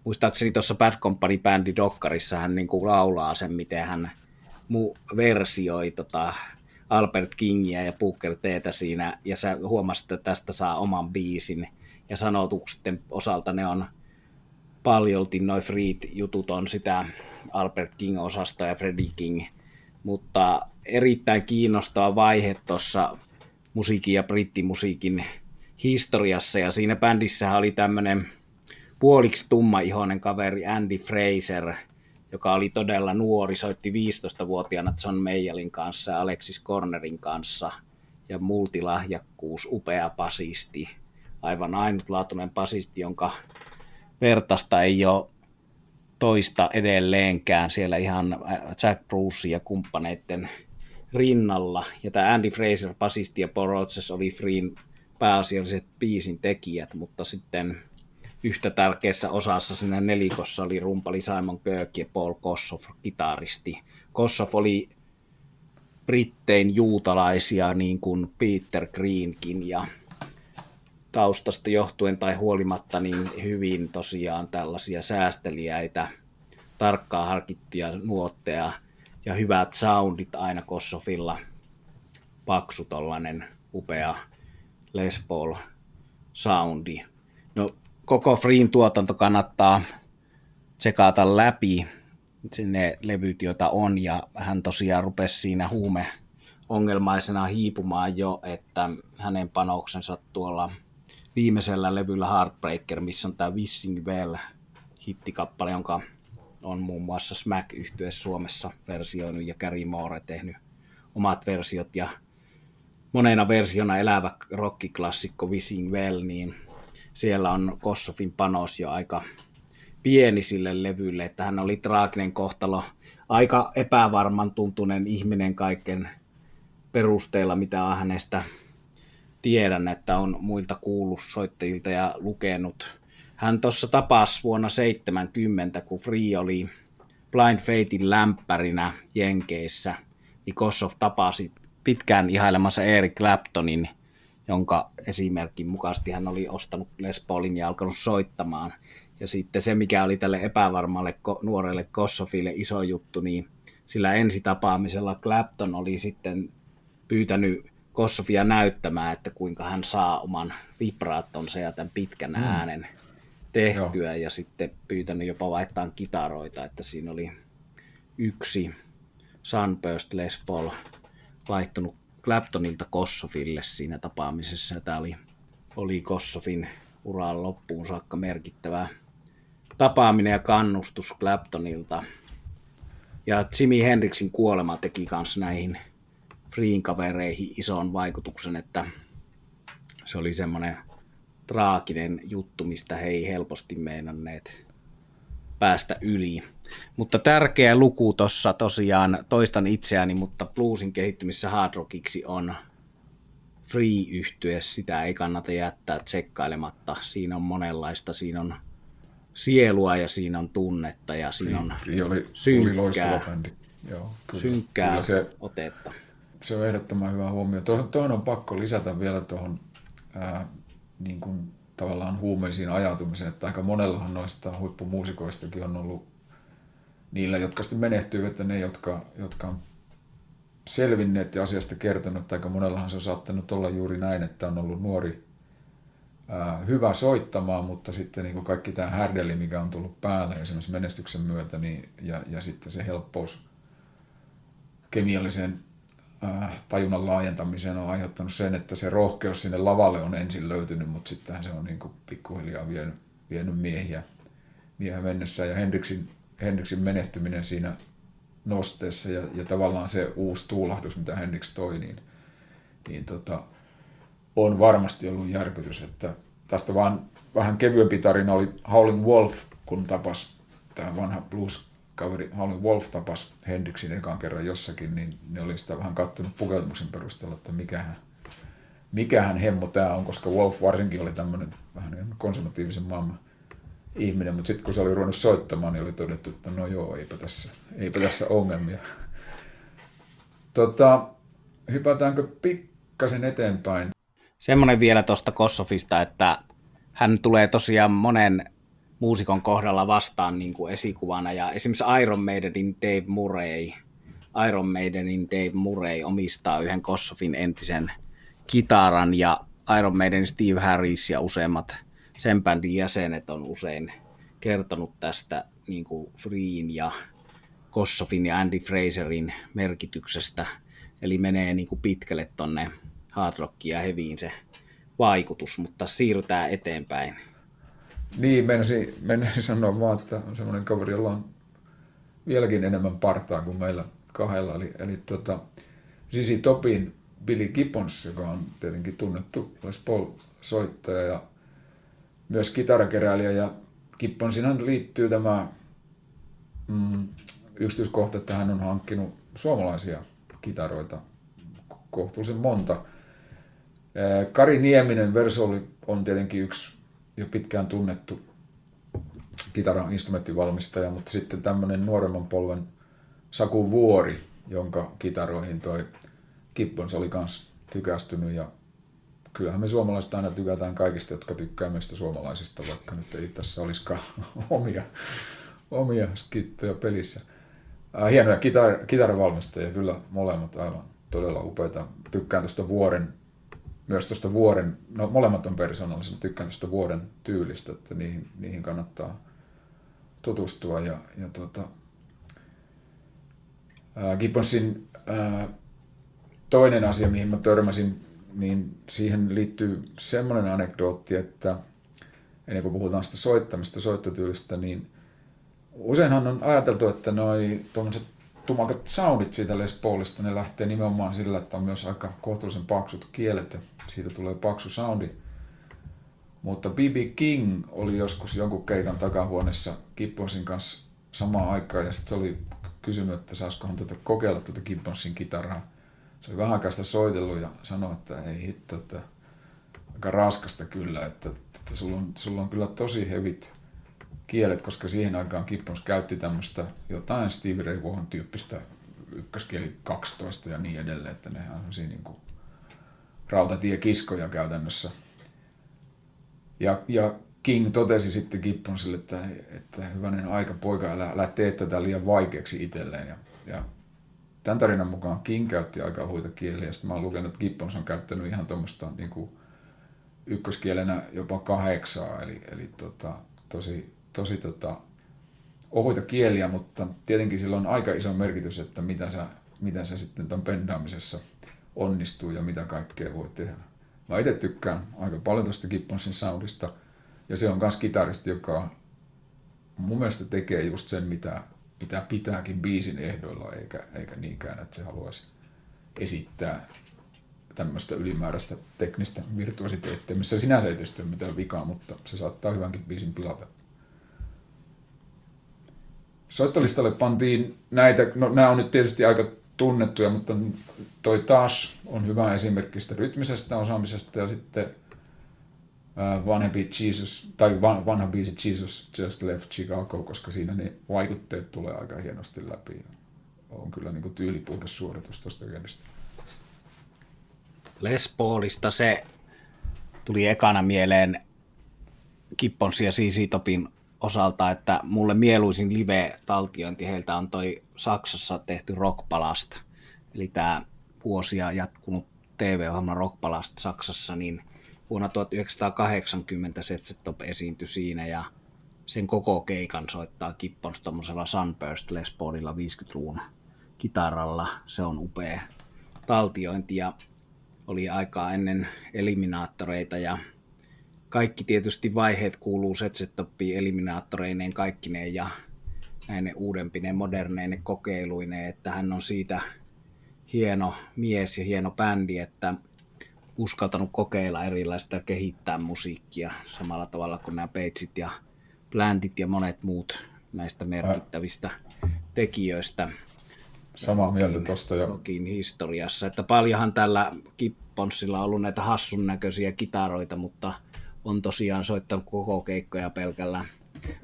muistaakseni tuossa Bad Company bändi Dokkarissa hän niin kuin laulaa sen, miten hän mu versioi tota Albert Kingia ja Booker Ttä siinä, ja sä huomasit, että tästä saa oman biisin, ja sanotuksen osalta ne on paljolti noin Freed-jutut on sitä Albert King-osastoa ja Freddie King, mutta erittäin kiinnostava vaihe tuossa musiikin ja brittimusiikin historiassa, ja siinä bändissä oli tämmöinen puoliksi tummaihoinen kaveri Andy Fraser, joka oli todella nuori, soitti 15-vuotiaana John Mayallin kanssa ja Alexis Cornerin kanssa, ja multilahjakkuus, upea pasisti, aivan ainutlaatuinen pasisti, jonka vertasta ei ole toista edelleenkään siellä ihan Jack Bruce ja kumppaneiden rinnalla. Ja tämä Andy Fraser, basisti ja Rogers oli Freen pääasialliset biisin tekijät, mutta sitten yhtä tärkeässä osassa siinä nelikossa oli rumpali Simon Kirk ja Paul Kossoff, kitaristi. Kossoff oli brittein juutalaisia niin kuin Peter Greenkin ja taustasta johtuen tai huolimatta niin hyvin tosiaan tällaisia säästeliäitä, tarkkaa harkittuja nuotteja ja hyvät soundit aina Kossofilla. Paksu tollanen upea Les Paul soundi. No, koko Freen tuotanto kannattaa tsekata läpi, ne levyt, joita on, ja hän tosiaan rupesi siinä huume ongelmaisena hiipumaan jo, että hänen panoksensa tuolla viimeisellä levyllä Heartbreaker, missä on tämä Wissing Well hittikappale, jonka on muun muassa Smack yhtye Suomessa versioinut ja Gary Moore tehnyt omat versiot. Ja monena versiona elävä rockiklassikko Wissing Well, niin siellä on Kossofin panos jo aika pieni sille levylle, että hän oli traaginen kohtalo, aika epävarman tuntunen ihminen kaiken perusteella, mitä hänestä tiedän, että on muilta kuullut soittajilta ja lukenut. Hän tuossa tapasi vuonna 70, kun Free oli Blind Fatein lämpärinä Jenkeissä, niin Kossoff tapasi pitkään ihailemassa Eric Claptonin, jonka esimerkin mukaisesti hän oli ostanut Les Paulin ja alkanut soittamaan. Ja sitten se, mikä oli tälle epävarmalle nuorelle Kossofille iso juttu, niin sillä ensitapaamisella Clapton oli sitten pyytänyt Kossofia näyttämään, että kuinka hän saa oman vibraattonsa ja tämän pitkän mm. äänen tehtyä Joo. ja sitten pyytänyt jopa vaihtaa kitaroita, että siinä oli yksi Sunburst Les Paul vaihtunut Claptonilta Kossofille siinä tapaamisessa tämä oli, oli Kossofin uraan loppuun saakka merkittävä tapaaminen ja kannustus Claptonilta. Ja Jimi Hendrixin kuolema teki myös näihin Freen kavereihin ison vaikutuksen, että se oli semmoinen traaginen juttu, mistä he ei helposti meinanneet päästä yli. Mutta tärkeä luku tuossa tosiaan, toistan itseäni, mutta bluesin kehittymissä hard rockiksi on free yhtye sitä ei kannata jättää tsekkailematta. Siinä on monenlaista, siinä on sielua ja siinä on tunnetta ja siinä on free oli, synkkää, oli bändi. Joo, kyllä. synkkää kyllä se, otetta se on ehdottoman hyvä huomio. Tuohon, tuohon on pakko lisätä vielä tuohon ää, niin kuin tavallaan huumeisiin ajautumiseen, että aika monellahan noista huippumuusikoistakin on ollut niillä, jotka sitten menehtyivät, että ne, jotka, jotka on selvinneet ja asiasta kertonut, aika monellahan se on saattanut olla juuri näin, että on ollut nuori ää, hyvä soittamaan, mutta sitten niin kuin kaikki tämä härdeli, mikä on tullut päälle esimerkiksi menestyksen myötä, niin, ja, ja sitten se helppous kemiallisen tajunnan laajentamiseen on aiheuttanut sen, että se rohkeus sinne lavalle on ensin löytynyt, mutta sitten se on niin kuin pikkuhiljaa vienyt, vienyt miehiä, miehiä mennessä. Ja Hendriksin, Hendriksin menehtyminen siinä nosteessa ja, ja tavallaan se uusi tuulahdus, mitä Hendrix toi, niin, niin tota, on varmasti ollut järkytys. Että tästä vaan vähän kevyempi tarina oli Howling Wolf, kun tapas tämä vanha blues-kaveri Howling Wolf tapas Hendrixin ekan kerran jossakin, niin ne oli sitä vähän kattonut pukeutumuksen perusteella, että mikähän, mikähän hemmo tämä on, koska Wolf varsinkin oli tämmöinen vähän konservatiivisen maailman ihminen, mutta sitten kun se oli ruvennut soittamaan, niin oli todettu, että no joo, eipä tässä, eipä tässä ongelmia. Tota, hypätäänkö pikkasen eteenpäin? Semmoinen vielä tuosta Kossofista, että hän tulee tosiaan monen muusikon kohdalla vastaan niin kuin esikuvana, ja esimerkiksi Iron Maidenin Dave Murray, Iron Maidenin Dave Murray omistaa yhden Kossofin entisen kitaran, ja Iron Maiden Steve Harris ja useimmat sen bändin jäsenet on usein kertonut tästä niin kuin Freen ja Kossofin ja Andy Fraserin merkityksestä. Eli menee niin kuin pitkälle tonne hard rockiin ja heviin se vaikutus, mutta siirrytään eteenpäin. Niin, menisin, menisin sanoa vaan, että on semmoinen kaveri, jolla on vieläkin enemmän partaa kuin meillä kahdella. Eli, eli tota, Sisi Topin Billy Gibbons, joka on tietenkin tunnettu Les Paul-soittaja ja myös kitarakeräilijä ja Kipponsinhan liittyy tämä mm, yksityiskohta, että hän on hankkinut suomalaisia kitaroita kohtuullisen monta. Kari Nieminen Versoli on tietenkin yksi jo pitkään tunnettu kitaran instrumenttivalmistaja, mutta sitten tämmöinen nuoremman polven Saku Vuori, jonka kitaroihin toi Kippons oli myös tykästynyt ja kyllähän me suomalaiset aina tykätään kaikista, jotka tykkää meistä suomalaisista, vaikka nyt ei tässä olisikaan omia, omia skittoja pelissä. Äh, hienoja kitar, kitaravalmistajia, kyllä molemmat aivan todella upeita. Tykkään tuosta vuoren, myös tuosta vuoren, no molemmat on persoonallisia, tykkään tuosta vuoden tyylistä, että niihin, niihin kannattaa tutustua. Ja, ja tuota, äh, Gibbonsin äh, toinen asia, mihin mä törmäsin niin siihen liittyy semmoinen anekdootti, että ennen kuin puhutaan sitä soittamista, soittotyylistä, niin useinhan on ajateltu, että noi tuommoiset tumakat soundit siitä Les Paulista, ne lähtee nimenomaan sillä, että on myös aika kohtuullisen paksut kielet ja siitä tulee paksu soundi. Mutta B.B. King oli joskus jonkun keikan takahuoneessa Gibbonsin kanssa samaan aikaan ja sitten se oli kysynyt, että saisikohan tätä kokeilla tuota Gibbonsin kitaraa se oli vähän sitä soitellut ja sanoi, että ei hitto, että aika raskasta kyllä, että, että sulla, on, sulla on kyllä tosi hevit kielet, koska siihen aikaan Kippons käytti tämmöistä jotain Steve Ray Vaughan tyyppistä ykköskieli 12 ja niin edelleen, että ne on siinä niin kuin rautatiekiskoja käytännössä. Ja, ja King totesi sitten Gibbonsille, että, että hyvänen aika poika, älä, älä tee tätä liian vaikeaksi itselleen. Ja, ja tämän tarinan mukaan King käytti aika huita kieliä, ja sitten mä oon lukenut, että Gibbons on käyttänyt ihan tuommoista niin kuin ykköskielenä jopa kahdeksaa, eli, eli tota, tosi, tosi tota, ohuita kieliä, mutta tietenkin sillä on aika iso merkitys, että mitä sä, mitä sä sitten ton pendaamisessa onnistuu ja mitä kaikkea voi tehdä. Mä itse tykkään aika paljon tuosta Gibbonsin soundista, ja se on myös kitaristi, joka mun mielestä tekee just sen, mitä mitä pitääkin biisin ehdoilla, eikä, eikä niinkään, että se haluaisi esittää tämmöistä ylimääräistä teknistä virtuositeettia, missä sinänsä ei tietysti ole mitään vikaa, mutta se saattaa hyvänkin biisin pilata. Soittolistalle pantiin näitä, no nämä on nyt tietysti aika tunnettuja, mutta toi taas on hyvä esimerkki sitä rytmisestä osaamisesta ja sitten vanhempi Jesus, tai vanha biisi Jesus Just Left Chicago, koska siinä ne vaikutteet tulee aika hienosti läpi. On kyllä niin tyylipuhdas suoritus tuosta kielestä. Les Paulista se tuli ekana mieleen Kippons ja CC Topin osalta, että mulle mieluisin live-taltiointi heiltä on toi Saksassa tehty Rockpalast, eli tämä vuosia jatkunut TV-ohjelma Rockpalast Saksassa, niin vuonna 1980 Setsetop esiintyi siinä ja sen koko keikan soittaa Kippons tuommoisella Sunburst Les Paulilla 50-luvun kitaralla. Se on upea taltiointi ja oli aikaa ennen eliminaattoreita ja kaikki tietysti vaiheet kuuluu Setsetoppiin eliminaattoreineen kaikkineen ja näine uudempine moderneine kokeiluineen, että hän on siitä hieno mies ja hieno bändi, että uskaltanut kokeilla erilaista ja kehittää musiikkia samalla tavalla kuin nämä Peitsit ja Plantit ja monet muut näistä merkittävistä tekijöistä. Samaa mieltä tuosta jo. Rockin historiassa. Että paljonhan tällä Kipponsilla on ollut näitä hassun näköisiä kitaroita, mutta on tosiaan soittanut koko keikkoja pelkällä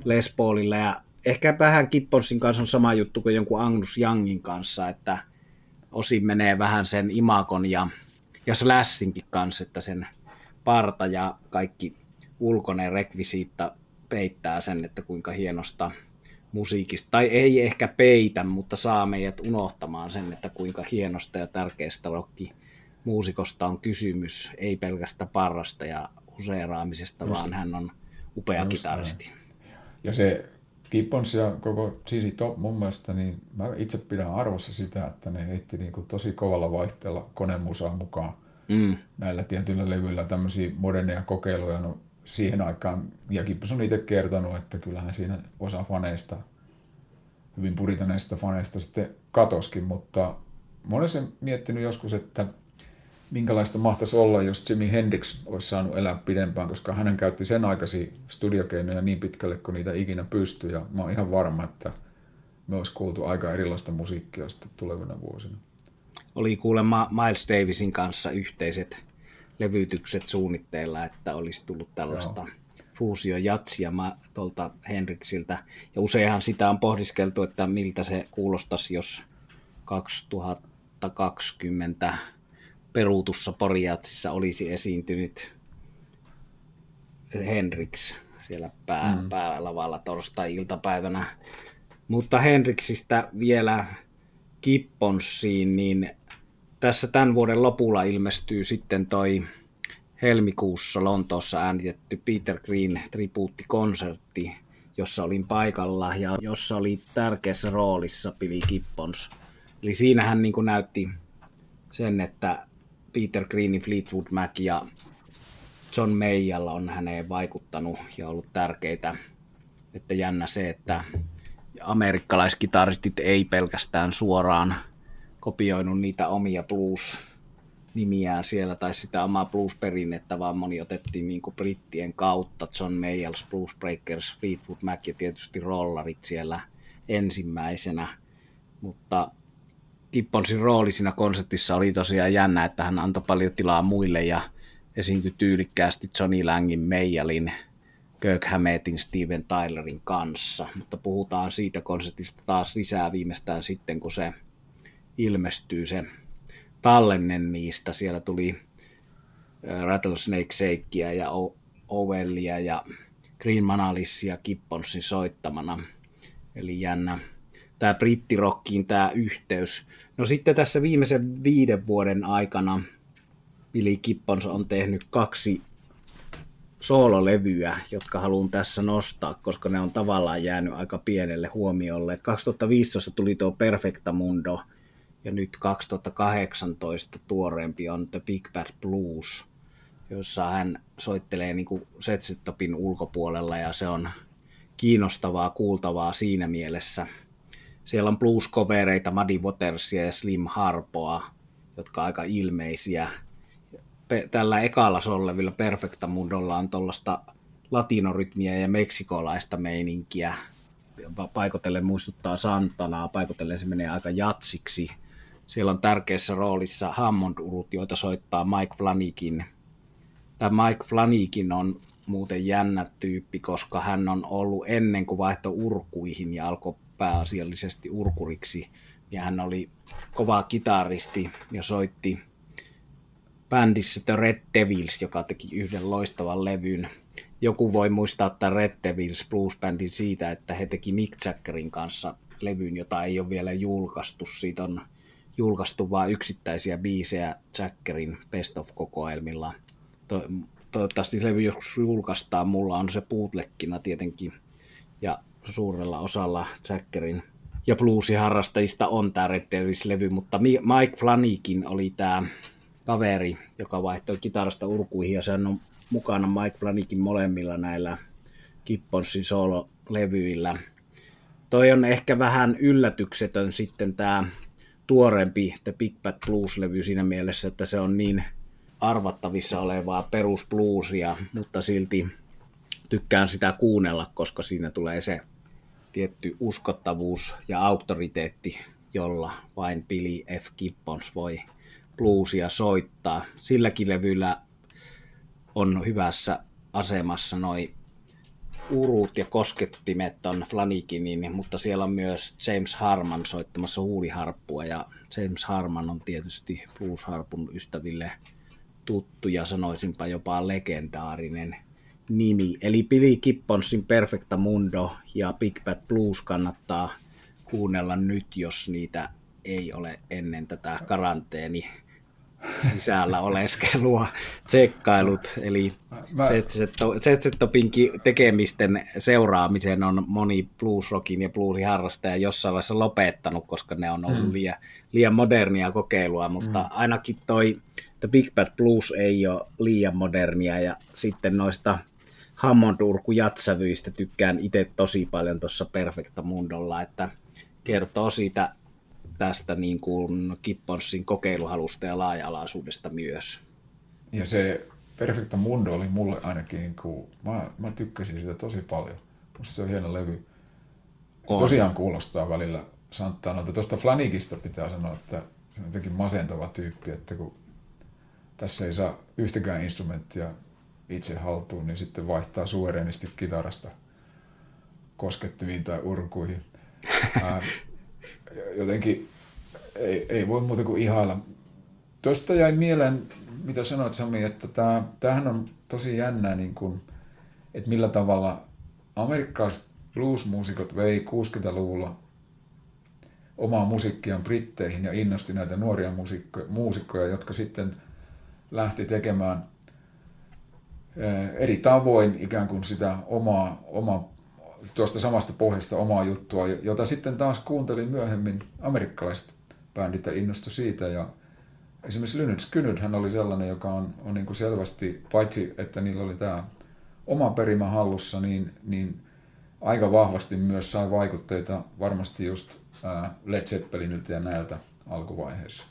Les Paulilla. Ja ehkä vähän Kipponsin kanssa on sama juttu kuin jonkun Agnus Youngin kanssa, että osin menee vähän sen imakon ja, ja Slashinkin kanssa, että sen parta ja kaikki ulkoinen rekvisiitta peittää sen, että kuinka hienosta musiikista, tai ei ehkä peitä, mutta saa meidät unohtamaan sen, että kuinka hienosta ja tärkeästä rokki muusikosta on kysymys, ei pelkästä parrasta ja useeraamisesta, Just. vaan hän on upea Just kitaristi. Näin. Ja se Gibbons ja koko Sisi Top mun mielestä, niin mä itse pidän arvossa sitä, että ne heitti niin kuin tosi kovalla vaihteella konemusaa mukaan mm. näillä tietyillä levyillä tämmöisiä moderneja kokeiluja. No, siihen aikaan, ja Gibbons on itse kertonut, että kyllähän siinä osa faneista, hyvin puritaneista faneista sitten katoskin, mutta mä olen sen miettinyt joskus, että minkälaista mahtaisi olla, jos Jimi Hendrix olisi saanut elää pidempään, koska hän käytti sen aikaisia studiokeinoja niin pitkälle kuin niitä ikinä pystyi, ja mä oon ihan varma, että me olisi kuultu aika erilaista musiikkia sitten tulevina vuosina. Oli kuulemma Miles Davisin kanssa yhteiset levytykset suunnitteilla, että olisi tullut tällaista Joo. fuusio jatsia tuolta Henriksiltä. Ja useinhan sitä on pohdiskeltu, että miltä se kuulostaisi, jos 2020 peruutussa Poriatsissa olisi esiintynyt Henriks siellä pää, mm. päälavalla torstai-iltapäivänä. Mutta Henriksistä vielä Kipponsiin, niin tässä tämän vuoden lopulla ilmestyy sitten toi helmikuussa Lontoossa äänitetty Peter Green tribuuttikonsertti, jossa olin paikalla ja jossa oli tärkeässä roolissa Billy Gibbons. Eli siinä hän niin kuin näytti sen, että Peter Greenin Fleetwood Mac ja John Mayalla on häneen vaikuttanut ja ollut tärkeitä. Että jännä se, että amerikkalaiskitaristit ei pelkästään suoraan kopioinut niitä omia blues nimiään siellä tai sitä omaa blues-perinnettä, vaan moni otettiin niin kuin brittien kautta, John Mayall's Blues Breakers, Fleetwood Mac ja tietysti rollarit siellä ensimmäisenä, mutta Gibbonsin rooli siinä konsertissa oli tosiaan jännä, että hän antoi paljon tilaa muille ja esiintyi tyylikkäästi Johnny Langin, Meijalin, Kirk Hammettin, Steven Tylerin kanssa. Mutta puhutaan siitä konsertista taas lisää viimeistään sitten, kun se ilmestyy se tallenne niistä. Siellä tuli Rattlesnake Shakea ja Ovellia ja Green Manalissia Gibbonsin soittamana. Eli jännä, tämä brittirokkiin tämä yhteys. No sitten tässä viimeisen viiden vuoden aikana Billy Gibbons on tehnyt kaksi soololevyä, jotka haluan tässä nostaa, koska ne on tavallaan jäänyt aika pienelle huomiolle. 2015 tuli tuo Perfecta Mundo ja nyt 2018 tuoreempi on The Big Bad Blues, jossa hän soittelee niin Setsetopin ulkopuolella ja se on kiinnostavaa kuultavaa siinä mielessä – siellä on blues-kovereita, Muddy Watersia ja Slim Harpoa, jotka on aika ilmeisiä. Tällä ekalla sollevilla Perfecta Mundolla on tuollaista latinorytmiä ja meksikolaista meininkiä. Paikotellen muistuttaa Santanaa, paikotellen se menee aika jatsiksi. Siellä on tärkeässä roolissa Hammond-urut, joita soittaa Mike Flanikin. Tämä Mike Flanikin on muuten jännä tyyppi, koska hän on ollut ennen kuin vaihto urkuihin ja alkoi pääasiallisesti urkuriksi, ja hän oli kova kitaristi ja soitti bändissä The Red Devils, joka teki yhden loistavan levyn. Joku voi muistaa että Red Devils Blues Bandin siitä, että he teki Mick Jaggerin kanssa levyn, jota ei ole vielä julkaistu. Siitä on julkaistu vain yksittäisiä biisejä Jaggerin Best of-kokoelmilla. To- toivottavasti levy joskus julkaistaan. Mulla on se bootleggina tietenkin. Ja suurella osalla Jaggerin ja bluesiharrastajista on tämä Red Devils-levy, mutta Mike Flanikin oli tämä kaveri, joka vaihtoi kitarasta urkuihin ja sen on mukana Mike Flanikin molemmilla näillä Gibbonsin solo-levyillä. Toi on ehkä vähän yllätyksetön sitten tämä tuorempi The Big Bad Blues-levy siinä mielessä, että se on niin arvattavissa olevaa perusbluesia, mutta silti tykkään sitä kuunnella, koska siinä tulee se tietty uskottavuus ja auktoriteetti, jolla vain Billy F. Gibbons voi bluesia soittaa. Silläkin levyllä on hyvässä asemassa noin urut ja koskettimet on Flanikinin, mutta siellä on myös James Harman soittamassa huuliharppua ja James Harman on tietysti bluesharpun ystäville tuttu ja sanoisinpa jopa legendaarinen nimi. Eli Billy Gibbonsin Perfecta Mundo ja Big Bad Blues kannattaa kuunnella nyt, jos niitä ei ole ennen tätä karanteeni sisällä oleskelua tsekkailut, eli ZZ-Topin tekemisten seuraamisen on moni bluesrockin ja bluesiharrastaja jossain vaiheessa lopettanut, koska ne on ollut mm. liian, liian modernia kokeilua, mutta mm. ainakin toi The Big Bad Blues ei ole liian modernia, ja sitten noista Hammond Urku jatsävyistä tykkään itse tosi paljon tuossa Perfecta Mundolla, että kertoo siitä tästä niin kuin Kipponsin kokeiluhalusta ja laaja-alaisuudesta myös. Ja se Perfecta Mundo oli mulle ainakin, niin kuin, mä, mä tykkäsin sitä tosi paljon. Musta se on hieno levy. On. Tosiaan kuulostaa välillä Santanolta. Tuosta Flanikista pitää sanoa, että se on jotenkin masentava tyyppi, että kun tässä ei saa yhtäkään instrumenttia itse haltuun, niin sitten vaihtaa suvereenisti kitarasta koskettiviin tai urkuihin. jotenkin ei, ei voi muuta kuin ihailla. Tuosta jäi mieleen, mitä sanoit Sami, että tämä, tämähän on tosi jännää, niin kuin, että millä tavalla amerikkalaiset bluesmuusikot vei 60-luvulla omaa musiikkiaan Britteihin ja innosti näitä nuoria muusikkoja, jotka sitten lähti tekemään eri tavoin ikään kuin sitä omaa, omaa tuosta samasta pohjasta omaa juttua, jota sitten taas kuuntelin myöhemmin amerikkalaiset bändit ja innostu siitä. Ja esimerkiksi Lynyrd Skynyrd hän oli sellainen, joka on, on niin kuin selvästi, paitsi että niillä oli tämä oma perimä hallussa, niin, niin aika vahvasti myös sai vaikutteita varmasti just Led Zeppeliniltä ja näiltä alkuvaiheessa.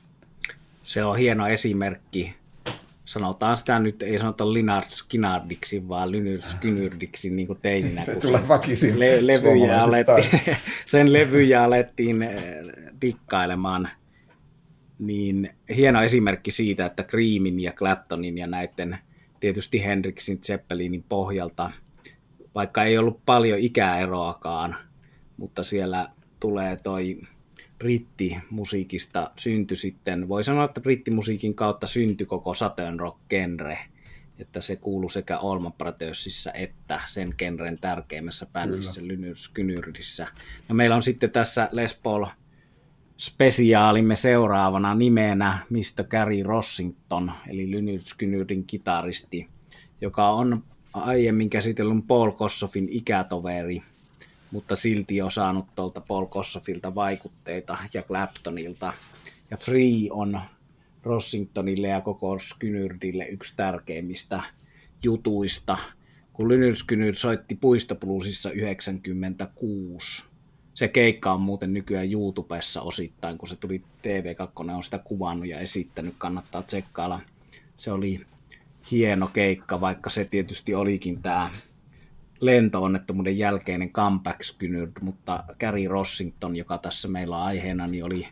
Se on hieno esimerkki sanotaan sitä nyt, ei sanota Linard Skinardiksi, vaan Lynyrd Skynyrdiksi niin kuin teininä. Se tulee väkisin le- levyjä alettiin, sen levyjä alettiin eh, dikkailemaan. Niin hieno esimerkki siitä, että Creamin ja Claptonin ja näiden tietysti Hendrixin Zeppelinin pohjalta, vaikka ei ollut paljon ikäeroakaan, mutta siellä tulee toi brittimusiikista syntyi sitten, voi sanoa, että brittimusiikin kautta syntyi koko Saturn rock-genre, että se kuuluu sekä Allman Brothersissa että sen genren tärkeimmässä bändissä, Lynyrd No meillä on sitten tässä Les Paul spesiaalimme seuraavana nimenä Mr. Gary Rossington, eli Lynyrd Skynyrdin kitaristi, joka on aiemmin käsitellyn Paul Kossoffin ikätoveri – mutta silti on saanut tuolta Paul Kossofilta vaikutteita ja Claptonilta. Ja Free on Rossingtonille ja koko Skynyrdille yksi tärkeimmistä jutuista. Kun Lynyrd Skynyrd soitti Puistobluesissa 96, se keikka on muuten nykyään YouTubessa osittain, kun se tuli TV2, on sitä kuvannut ja esittänyt, kannattaa tsekkailla. Se oli hieno keikka, vaikka se tietysti olikin tämä lentoonnettomuuden jälkeinen comeback mutta Gary Rossington, joka tässä meillä on aiheena, niin oli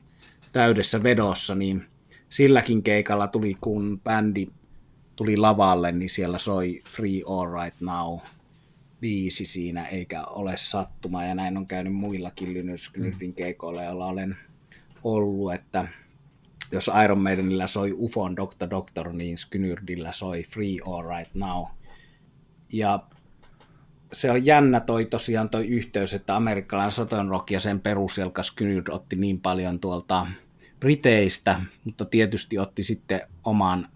täydessä vedossa, niin silläkin keikalla tuli, kun bändi tuli lavalle, niin siellä soi Free All Right Now viisi siinä, eikä ole sattuma, ja näin on käynyt muillakin Lynyrd Skynyrdin keikoilla, joilla olen ollut, että jos Iron Maidenillä soi Ufon Doctor Doctor, niin Skynyrdillä soi Free All Right Now. Ja se on jännä toi tosiaan toi yhteys, että amerikkalainen Southern Rock ja sen perusjelka Skynyrd otti niin paljon tuolta Briteistä, mutta tietysti otti sitten oman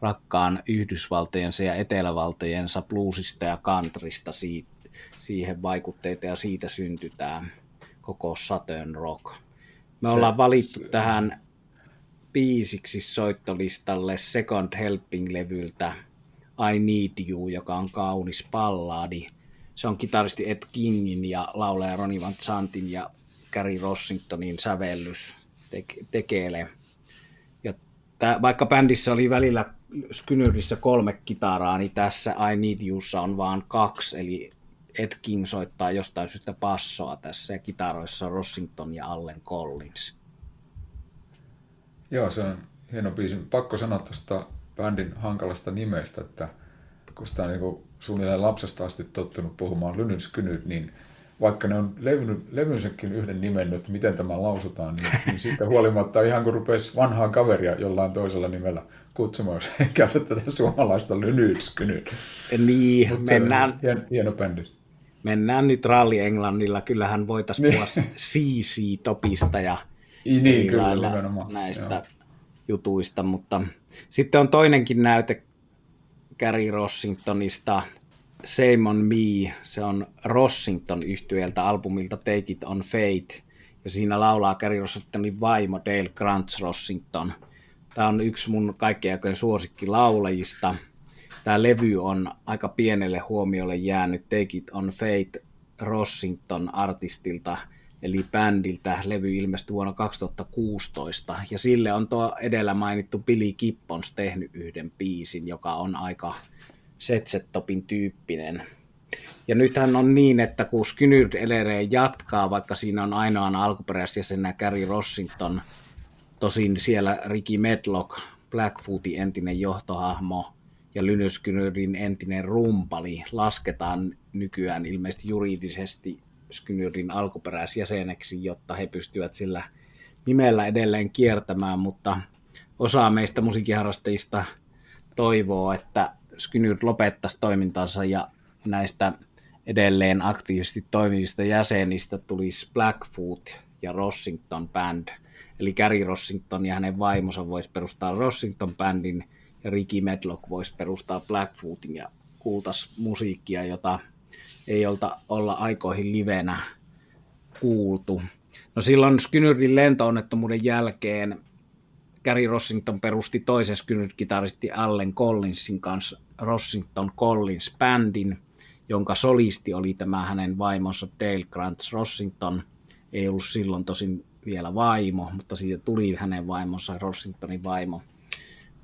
rakkaan Yhdysvaltojensa ja Etelävaltojensa bluesista ja countrysta siitä, siihen vaikutteita ja siitä syntytään koko Southern Rock. Me se, ollaan valittu se, tähän biisiksi soittolistalle Second Helping-levyltä I Need You, joka on kaunis palladi. Se on kitaristi Ed Kingin ja laulaja Ronnie Van Zantin ja Gary Rossingtonin sävellys tekele. Ja tää, vaikka bändissä oli välillä Skynyrissä kolme kitaraa, niin tässä I Need Youssa on vaan kaksi, eli Ed King soittaa jostain syystä passoa tässä ja kitaroissa Rossington ja Allen Collins. Joo, se on hieno biisi. Pakko sanoa tuosta bändin hankalasta nimestä, että kun sitä on niin suunnilleen lapsesta asti tottunut puhumaan Lynyt niin vaikka ne on levynsäkin yhden nimen, että miten tämä lausutaan, niin, niin siitä huolimatta ihan kun rupesi vanhaa kaveria jollain toisella nimellä kutsumaan, käytä tätä suomalaista lynytskynyt. Niin, Mut mennään... Hieno, hieno bändi. Mennään nyt ralli Englannilla, kyllähän voitaisiin puhua CC-topista ja niin, kyllä, näistä Joo. jutuista, mutta sitten on toinenkin näyte Gary Rossingtonista, Same on Me, se on Rossington yhtyeltä albumilta Take It on Fate, ja siinä laulaa Gary Rossingtonin vaimo Dale Grant Rossington. Tämä on yksi mun kaikkein aikojen suosikkilaulajista. Tämä levy on aika pienelle huomiolle jäänyt Take It on Fate Rossington artistilta, eli bändiltä. Levy ilmestyi vuonna 2016, ja sille on tuo edellä mainittu Billy Gibbons tehnyt yhden biisin, joka on aika Setsetopin tyyppinen. Ja nythän on niin, että kun Skynyrd edelleen jatkaa, vaikka siinä on ainoana alkuperäisjäsenä Gary Rossington, tosin siellä Ricky Medlock, Blackfootin entinen johtohahmo ja Lynyrd entinen rumpali lasketaan nykyään ilmeisesti juridisesti Skynyrdin alkuperäisjäseneksi, jotta he pystyvät sillä nimellä edelleen kiertämään, mutta osa meistä musiikiharrastajista toivoo, että Skynyrd lopettaisi toimintansa ja näistä edelleen aktiivisesti toimivista jäsenistä tulisi Blackfoot ja Rossington Band. Eli Gary Rossington ja hänen vaimonsa voisi perustaa Rossington Bandin ja Ricky Medlock voisi perustaa Blackfootin ja kuultas musiikkia, jota ei olta olla aikoihin livenä kuultu. No silloin Skynyrdin lentoonnettomuuden jälkeen Gary Rossington perusti toisen Skynyrd-kitaristi Allen Collinsin kanssa Rossington Collins Bandin, jonka solisti oli tämä hänen vaimonsa Dale Grant Rossington. Ei ollut silloin tosin vielä vaimo, mutta siitä tuli hänen vaimonsa Rossingtonin vaimo.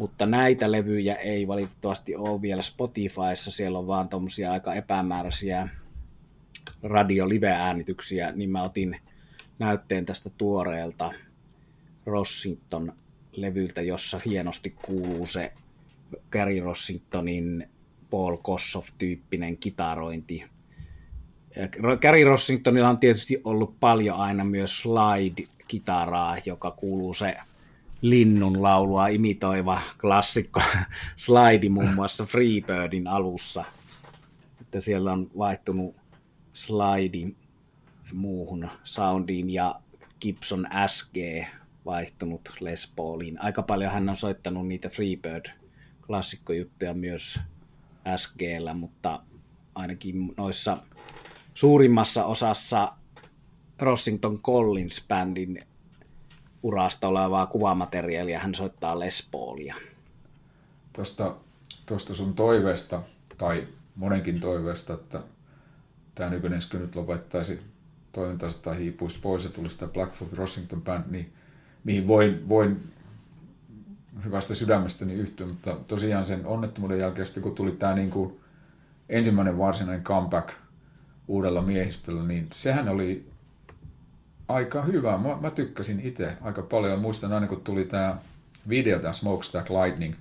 Mutta näitä levyjä ei valitettavasti ole vielä Spotifyssa, siellä on vaan tuommoisia aika epämääräisiä radio-live-äänityksiä, niin mä otin näytteen tästä tuoreelta Rossington levyltä, jossa hienosti kuuluu se Gary Rossingtonin Paul Kossoff-tyyppinen kitarointi. Gary Rossingtonilla on tietysti ollut paljon aina myös slide-kitaraa, joka kuuluu se linnun laulua imitoiva klassikko slide muun muassa Freebirdin alussa. Että siellä on vaihtunut slidin muuhun soundiin ja Gibson SG vaihtunut Les Pauliin. Aika paljon hän on soittanut niitä Freebird klassikkojuttuja myös SGllä, mutta ainakin noissa suurimmassa osassa Rossington Collins bändin urasta olevaa kuvamateriaalia hän soittaa Les Paulia. Tuosta, tuosta sun toiveesta, tai monenkin toiveesta, että tämä nykyinen nyt lopettaisi toimintansa tai hiipuisi pois ja tulisi tämä Blackfoot Rossington Band, niin mihin voin, voin hyvästä sydämestäni yhtyä, mutta tosiaan sen onnettomuuden jälkeen, sitten kun tuli tämä niin kuin ensimmäinen varsinainen comeback uudella miehistöllä, niin sehän oli aika hyvä. Mä, mä tykkäsin itse aika paljon. Muistan aina, kun tuli tämä video, tämä Smokestack Lightning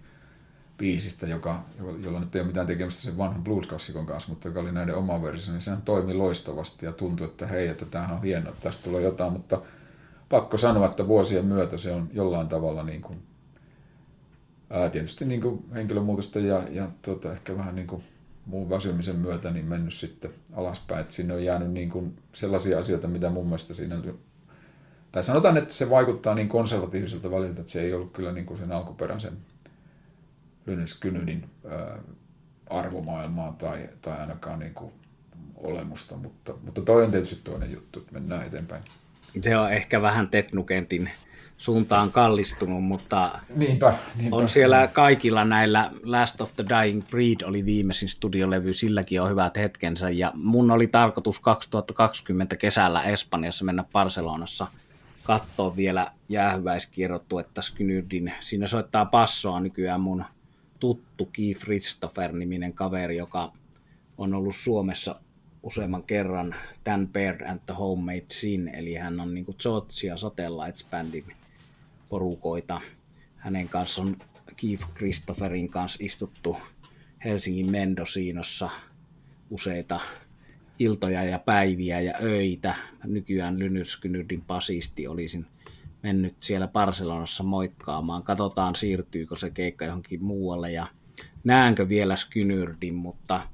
biisistä, joka, jolla nyt ei ole mitään tekemistä sen vanhan blues kanssa, mutta joka oli näiden oma versio, niin sehän toimi loistavasti ja tuntui, että hei, että tämähän on hienoa, että tästä tulee jotain, mutta pakko sanoa, että vuosien myötä se on jollain tavalla niin kuin, ää, tietysti niin kuin henkilömuutosta ja, ja tuota, ehkä vähän niin kuin muun väsymisen myötä niin mennyt sitten alaspäin. Että sinne on jäänyt niin kuin sellaisia asioita, mitä mun mielestä siinä tai sanotaan, että se vaikuttaa niin konservatiiviselta väliltä, että se ei ollut kyllä niin kuin sen alkuperäisen Lynyrd Skynyrtin arvomaailmaa tai, tai ainakaan niin kuin olemusta, mutta, mutta toi on tietysti toinen juttu, että mennään eteenpäin. Se on ehkä vähän Teknukentin suuntaan kallistunut, mutta niinpä, niinpä. on siellä kaikilla näillä Last of the Dying Breed oli viimeisin studiolevy, silläkin on hyvät hetkensä ja mun oli tarkoitus 2020 kesällä Espanjassa mennä Barcelonassa katsoa vielä jäähyväiskierrottuetta Skynyrdin. Siinä soittaa passoa nykyään mun tuttu Keith Christopher-niminen kaveri, joka on ollut Suomessa useamman kerran Dan Baird and the Homemade Sin, eli hän on niinku Zots ja Satellites Bandin porukoita. Hänen kanssa on Keith Christopherin kanssa istuttu Helsingin Mendosiinossa useita iltoja ja päiviä ja öitä. Nykyään Lynyrd basisti olisin mennyt siellä Barcelonassa moikkaamaan. Katsotaan, siirtyykö se keikka johonkin muualle ja näenkö vielä Skynyrdin, mutta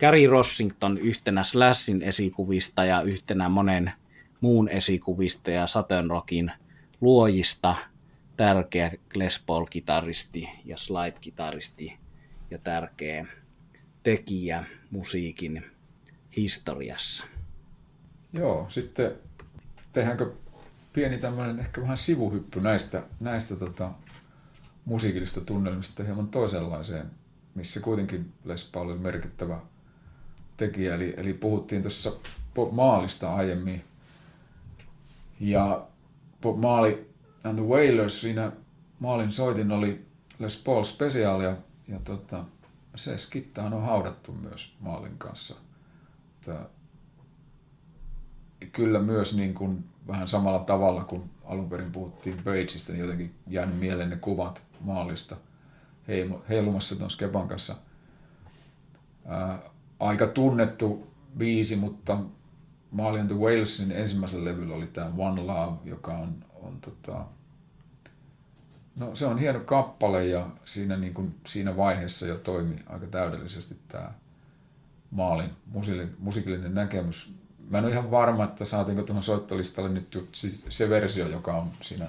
Gary Rossington yhtenä Slashin esikuvista ja yhtenä monen muun esikuvista ja Saturn Rockin luojista tärkeä Les Paul-kitaristi ja slide-kitaristi ja tärkeä tekijä musiikin historiassa. Joo, sitten tehdäänkö pieni tämmöinen ehkä vähän sivuhyppy näistä, näistä tota, musiikillista tunnelmista hieman toisenlaiseen, missä kuitenkin Les Paul oli merkittävä tekijä. Eli, eli puhuttiin tuossa Maalista aiemmin. Ja Bob Marley and the Wailers, siinä Maalin soitin oli Les Paul Special ja, ja tota, se skittahan on haudattu myös Maalin kanssa. Että kyllä myös niin kuin vähän samalla tavalla kuin alun perin puhuttiin Pageista, niin jotenkin jäänyt mieleen ne kuvat maalista heilumassa tuon Skepan kanssa. Ää, aika tunnettu biisi, mutta Marley and the Walesin ensimmäisellä levyllä oli tämä One Love, joka on, on tota, no se on hieno kappale ja siinä, niin kuin, siinä vaiheessa jo toimi aika täydellisesti tämä Maalin musiikillinen näkemys. Mä en ole ihan varma, että saatiinko tuohon soittolistalle nyt se versio, joka on siinä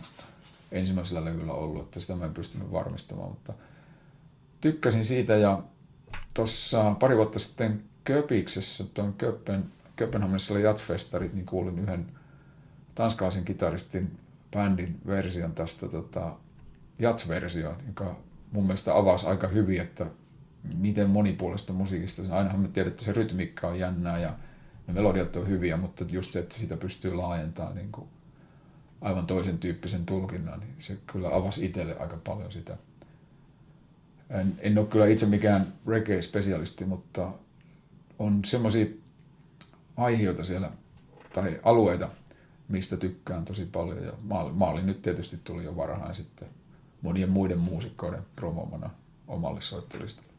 ensimmäisellä levyllä ollut, että sitä mä en pystynyt varmistamaan, mutta tykkäsin siitä ja tuossa pari vuotta sitten Köpiksessä, tuon Köppen, Köpenhaminassa oli Jatsfestarit, niin kuulin yhden tanskalaisen kitaristin bändin version tästä tota, Jats-versioon, joka mun mielestä avasi aika hyvin, että miten monipuolista musiikista. Ainahan me tiedetään, että se rytmiikka on jännää ja ne melodiat on hyviä, mutta just se, että sitä pystyy laajentamaan niin kuin aivan toisen tyyppisen tulkinnan, niin se kyllä avasi itselle aika paljon sitä. En, en ole kyllä itse mikään reggae-spesialisti, mutta on semmoisia aiheita siellä tai alueita, mistä tykkään tosi paljon. Ja maali nyt tietysti tuli jo varhain sitten monien muiden muusikkoiden promomana omalle soittolistalle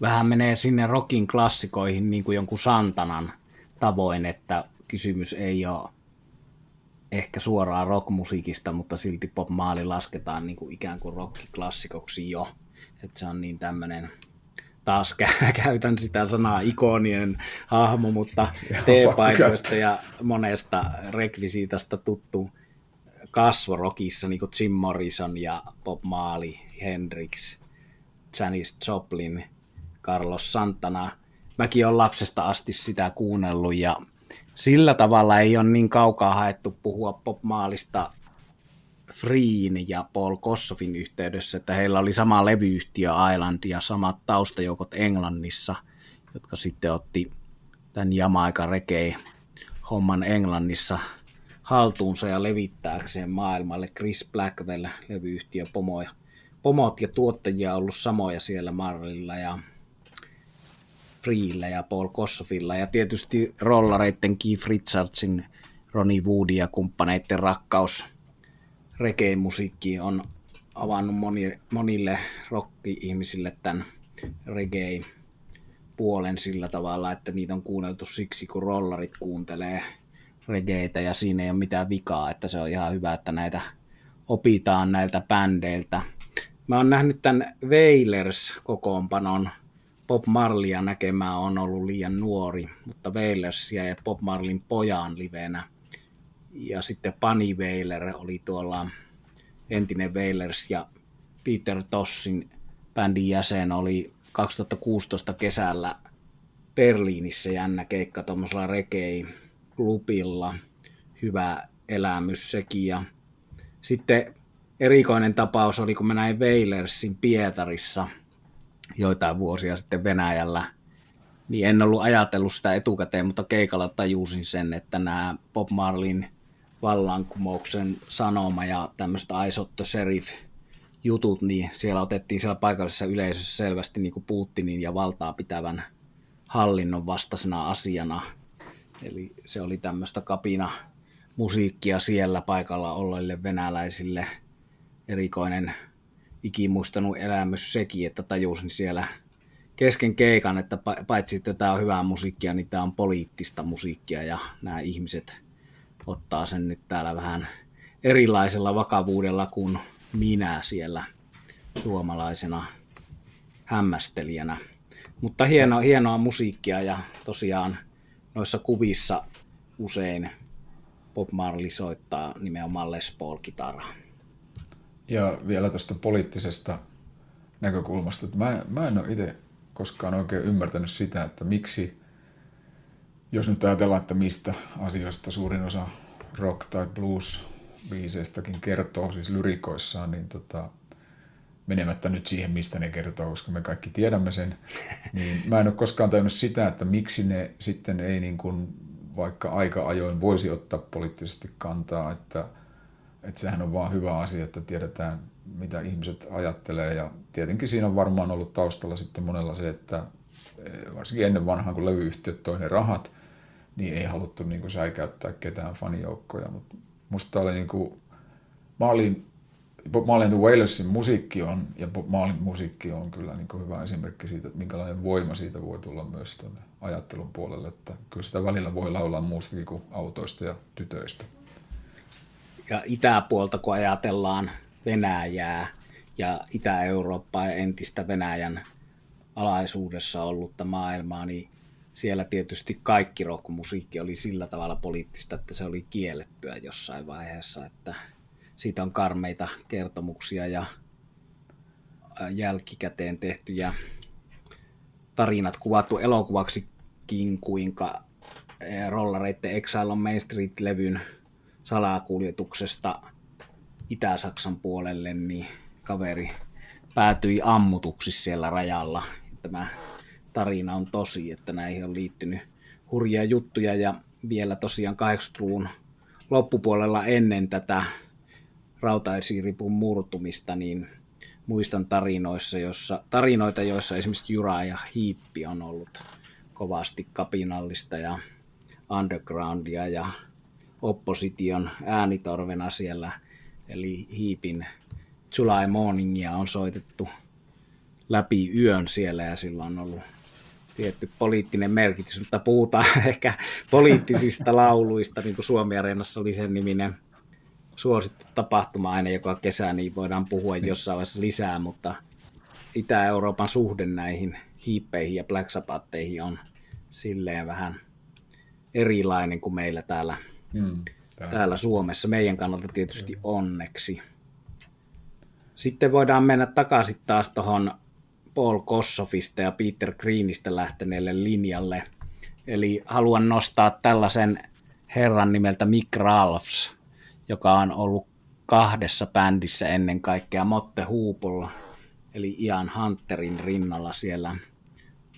vähän menee sinne rockin klassikoihin niin kuin jonkun Santanan tavoin, että kysymys ei ole ehkä suoraan rockmusiikista, mutta silti Pop Maali lasketaan niin kuin ikään kuin rockiklassikoksi jo. Että se on niin tämmöinen, taas käytän sitä sanaa ikonien hahmo, mutta T-paikoista ja monesta rekvisiitasta tuttu kasvorokissa, niin kuin Jim Morrison ja Bob Marley, Hendrix, Janis Joplin – Carlos Santana. Mäkin olen lapsesta asti sitä kuunnellut ja sillä tavalla ei ole niin kaukaa haettu puhua popmaalista Freen ja Paul Kossovin yhteydessä, että heillä oli sama levyyhtiö Island ja samat taustajoukot Englannissa, jotka sitten otti tämän Jamaica Reggae homman Englannissa haltuunsa ja levittääkseen maailmalle. Chris Blackwell, levyyhtiö pomoja. Pomot ja tuottajia on ollut samoja siellä Marlilla ja Freella ja Paul Kossovilla ja tietysti rollareitten Keith Richardsin, Ronnie Woodin ja kumppaneiden rakkaus reggae-musiikkiin on avannut moni, monille rock-ihmisille tämän reggae-puolen sillä tavalla, että niitä on kuunneltu siksi, kun rollarit kuuntelee regeitä ja siinä ei ole mitään vikaa, että se on ihan hyvä, että näitä opitaan näiltä bändeiltä. Mä oon nähnyt tämän Wailers-kokoonpanon Bob Marlia näkemään on ollut liian nuori, mutta Wailersia ja Bob Marlin pojan livenä. Ja sitten Pani Wailer oli tuolla entinen Wailers ja Peter Tossin bändin jäsen oli 2016 kesällä Berliinissä jännä keikka tuommoisella reggae-klubilla. Hyvä elämys sekin. Ja sitten erikoinen tapaus oli, kun mä näin Wailersin Pietarissa joitain vuosia sitten Venäjällä, niin en ollut ajatellut sitä etukäteen, mutta keikalla tajusin sen, että nämä Bob Marlin vallankumouksen sanoma ja tämmöistä Aisotto Serif jutut, niin siellä otettiin siellä paikallisessa yleisössä selvästi niin kuin Putinin ja valtaa pitävän hallinnon vastaisena asiana. Eli se oli tämmöistä kapina musiikkia siellä paikalla olleille venäläisille. Erikoinen ikimuistanut elämys sekin, että tajusin siellä kesken keikan, että paitsi että tämä on hyvää musiikkia, niin tämä on poliittista musiikkia ja nämä ihmiset ottaa sen nyt täällä vähän erilaisella vakavuudella kuin minä siellä suomalaisena hämmästelijänä. Mutta hienoa, hienoa musiikkia ja tosiaan noissa kuvissa usein Bob Marley soittaa nimenomaan Les Paul-kitaraa. Ja vielä tuosta poliittisesta näkökulmasta, mä, mä en ole itse koskaan oikein ymmärtänyt sitä, että miksi, jos nyt ajatellaan, että mistä asioista suurin osa rock- tai blues-biiseistäkin kertoo, siis lyrikoissaan, niin tota, menemättä nyt siihen, mistä ne kertoo, koska me kaikki tiedämme sen, niin mä en ole koskaan tajunnut sitä, että miksi ne sitten ei niin kuin vaikka aika ajoin voisi ottaa poliittisesti kantaa, että, että sehän on vaan hyvä asia, että tiedetään, mitä ihmiset ajattelee. Ja tietenkin siinä on varmaan ollut taustalla sitten monella se, että varsinkin ennen vanhaa, kun levyyhtiöt toi ne rahat, niin ei haluttu niin kuin säikäyttää ketään fanijoukkoja, mutta musta oli niin kuin, mä olin Bob Marley the Wailersin musiikki on, ja Bob musiikki on kyllä niin kuin hyvä esimerkki siitä, että minkälainen voima siitä voi tulla myös tuonne ajattelun puolelle, että kyllä sitä välillä voi laulaa muustakin kuin autoista ja tytöistä. Ja itäpuolta, kun ajatellaan Venäjää ja Itä-Eurooppaa ja entistä Venäjän alaisuudessa ollutta maailmaa, niin siellä tietysti kaikki rockmusiikki oli sillä tavalla poliittista, että se oli kiellettyä jossain vaiheessa, että siitä on karmeita kertomuksia ja jälkikäteen tehtyjä tarinat kuvattu elokuvaksikin, kuinka Rollareitten Exile on Main Street-levyn salakuljetuksesta Itä-Saksan puolelle, niin kaveri päätyi ammutuksi siellä rajalla. Tämä tarina on tosi, että näihin on liittynyt hurjia juttuja ja vielä tosiaan 80-luvun loppupuolella ennen tätä rautaisiripun murtumista, niin muistan tarinoissa, jossa, tarinoita, joissa esimerkiksi Jura ja Hiippi on ollut kovasti kapinallista ja undergroundia ja opposition äänitorvena siellä. Eli Hiipin July Morningia on soitettu läpi yön siellä ja sillä on ollut tietty poliittinen merkitys, mutta puhutaan ehkä poliittisista lauluista, niin kuin Suomi Areenassa oli sen niminen suosittu tapahtuma aina joka kesä, niin voidaan puhua jossain vaiheessa lisää, mutta Itä-Euroopan suhde näihin hiippeihin ja Black Sabbatheihin on silleen vähän erilainen kuin meillä täällä, hmm, täällä Suomessa. Meidän kannalta tietysti onneksi. Sitten voidaan mennä takaisin taas tuohon Paul Kossofista ja Peter Greenistä lähteneelle linjalle. Eli haluan nostaa tällaisen herran nimeltä Mick Ralphs, joka on ollut kahdessa bändissä ennen kaikkea Motte Huupolla, eli Ian Hunterin rinnalla siellä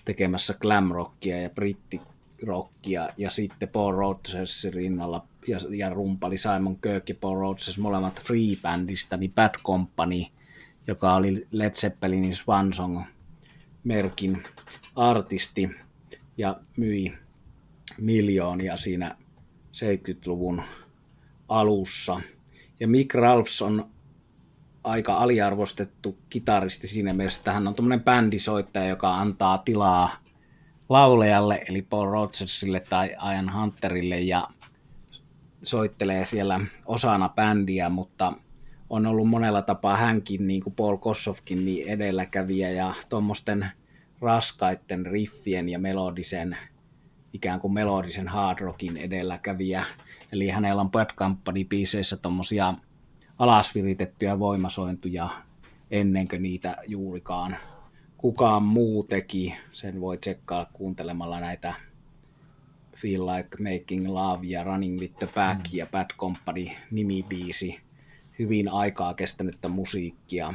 tekemässä glamrockia ja brittirockia, ja sitten Paul Rodgersin rinnalla ja, ja rumpali Simon Kirk ja Paul Rodgers molemmat free-bändistä, niin Bad Company, joka oli Led Zeppelinin Swansong merkin artisti ja myi miljoonia siinä 70-luvun alussa. Ja Mick Ralphs on aika aliarvostettu kitaristi siinä mielessä, että hän on tämmöinen bändisoittaja, joka antaa tilaa laulejalle, eli Paul Rodgersille tai Ian Hunterille, ja soittelee siellä osana bändiä, mutta on ollut monella tapaa hänkin, niin kuin Paul Kossovkin, niin edelläkävijä ja tuommoisten raskaiden riffien ja melodisen, ikään kuin melodisen hard rockin edelläkävijä. Eli hänellä on Bad Company-biiseissä tuommoisia alasviritettyjä voimasointuja ennen kuin niitä juurikaan kukaan muu teki. Sen voi tsekkaa kuuntelemalla näitä Feel Like Making Love ja Running with the Back mm. ja Bad Company nimibiisi. Hyvin aikaa kestänyttä musiikkia.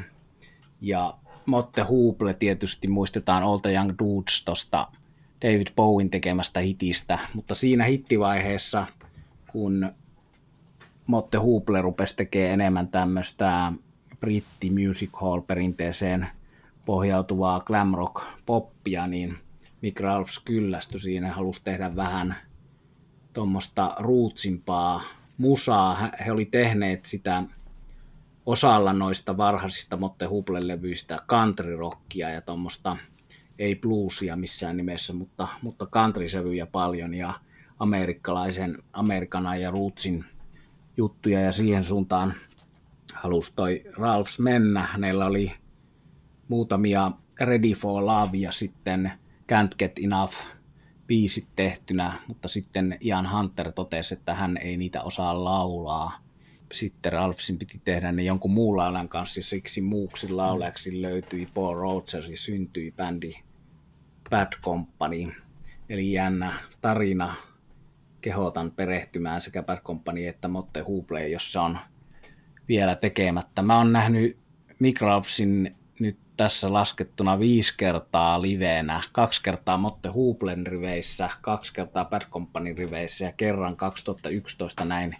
Ja Motte Huuple tietysti muistetaan All the Young Dudes tosta David Bowen tekemästä hitistä, mutta siinä hittivaiheessa, kun Motte Huuple rupesi tekemään enemmän tämmöistä britti music hall perinteeseen pohjautuvaa glam rock poppia, niin Mick Ralphs kyllästyi siinä, halusi tehdä vähän tuommoista ruutsimpaa musaa. He oli tehneet sitä osalla noista varhaisista Motte Huble-levyistä country-rockia ja tuommoista, ei bluesia missään nimessä, mutta, mutta country-sävyjä paljon ja amerikkalaisen, amerikana ja rootsin juttuja ja siihen suuntaan halusi toi Ralphs mennä. Hänellä oli muutamia Ready for Love ja sitten Can't Get Enough biisit tehtynä, mutta sitten Ian Hunter totesi, että hän ei niitä osaa laulaa. Sitten Ralphsin piti tehdä ne jonkun muun laulajan kanssa, ja siksi muuksi laulajaksi löytyi Paul Rogers ja syntyi bändi Bad Company. Eli jännä tarina. Kehotan perehtymään sekä Bad Company että Motte Huble, jossa on vielä tekemättä. Mä oon nähnyt Mick Ralphsin nyt tässä laskettuna viisi kertaa liveenä, kaksi kertaa Motte Hublen riveissä, kaksi kertaa Bad Company riveissä ja kerran 2011 näin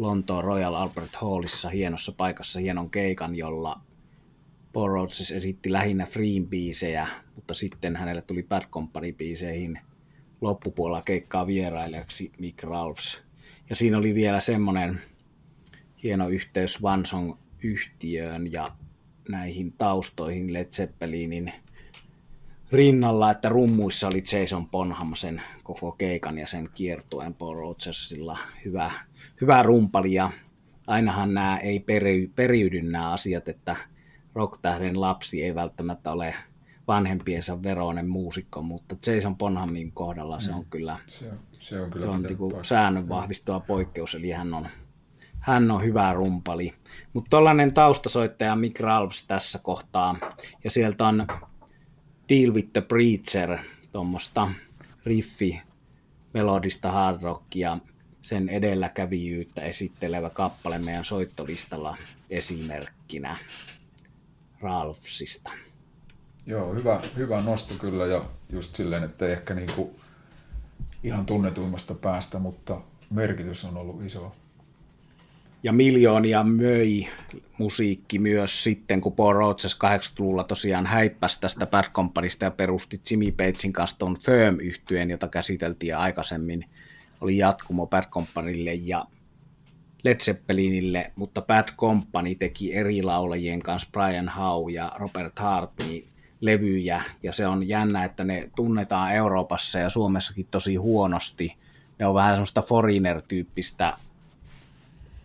Lontoon Royal Albert Hallissa hienossa paikassa hienon keikan, jolla Paul Rhodes esitti lähinnä Freen biisejä, mutta sitten hänelle tuli Bad Company biiseihin loppupuolella keikkaa vierailijaksi Mick Ralphs. Ja siinä oli vielä semmoinen hieno yhteys Vansong yhtiöön ja näihin taustoihin Led Zeppelinin rinnalla, että rummuissa oli Jason Bonham sen koko keikan ja sen kiertueen Paul Rogersilla hyvä, hyvä rumpali ja ainahan nämä ei peri, periydy nämä asiat, että rocktähden lapsi ei välttämättä ole vanhempiensa veroinen muusikko, mutta Jason Bonhamin kohdalla se on mm. kyllä, se on, se on, kyllä se on niinku säännön vahvistava poikkeus, eli hän on hän on hyvä rumpali. Mutta tollainen taustasoittaja Mick Ralphs tässä kohtaa, ja sieltä on Deal with the Preacher, tuommoista riffi melodista hard rockia, sen edelläkävijyyttä esittelevä kappale meidän soittolistalla esimerkkinä Ralphsista. Joo, hyvä, hyvä nosto kyllä ja just silleen, että ehkä niinku ihan tunnetuimmasta päästä, mutta merkitys on ollut iso ja miljoonia möi musiikki myös sitten, kun Paul Rogers 80-luvulla tosiaan häippäsi tästä Bad Companysta ja perusti Jimmy Pagein kanssa tuon firm yhtyeen jota käsiteltiin aikaisemmin. Oli jatkumo Bad Companylle ja Led Zeppelinille, mutta Bad Company teki eri laulajien kanssa Brian Howe ja Robert Hart niin levyjä, ja se on jännä, että ne tunnetaan Euroopassa ja Suomessakin tosi huonosti. Ne on vähän semmoista foreigner-tyyppistä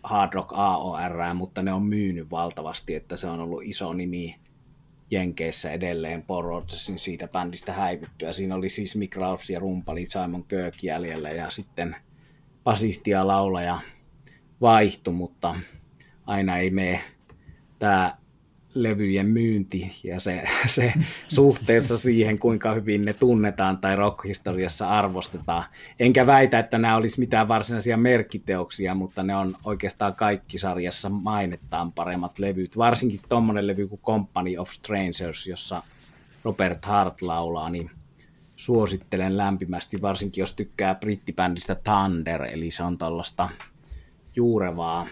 Hard Rock AOR, mutta ne on myynyt valtavasti, että se on ollut iso nimi Jenkeissä edelleen Paul Rodgersin siitä bändistä häivyttyä. Siinä oli siis Mick Ralphs ja rumpali Simon Kirk jäljellä ja sitten basisti ja laulaja vaihtui, mutta aina ei mene tämä levyjen myynti ja se, se suhteessa siihen, kuinka hyvin ne tunnetaan tai rockhistoriassa arvostetaan. Enkä väitä, että nämä olisi mitään varsinaisia merkkiteoksia, mutta ne on oikeastaan kaikki sarjassa mainettaan paremmat levyt. Varsinkin tuommoinen levy kuin Company of Strangers, jossa Robert Hart laulaa, niin suosittelen lämpimästi, varsinkin jos tykkää brittibändistä Thunder, eli se on tällaista juurevaa,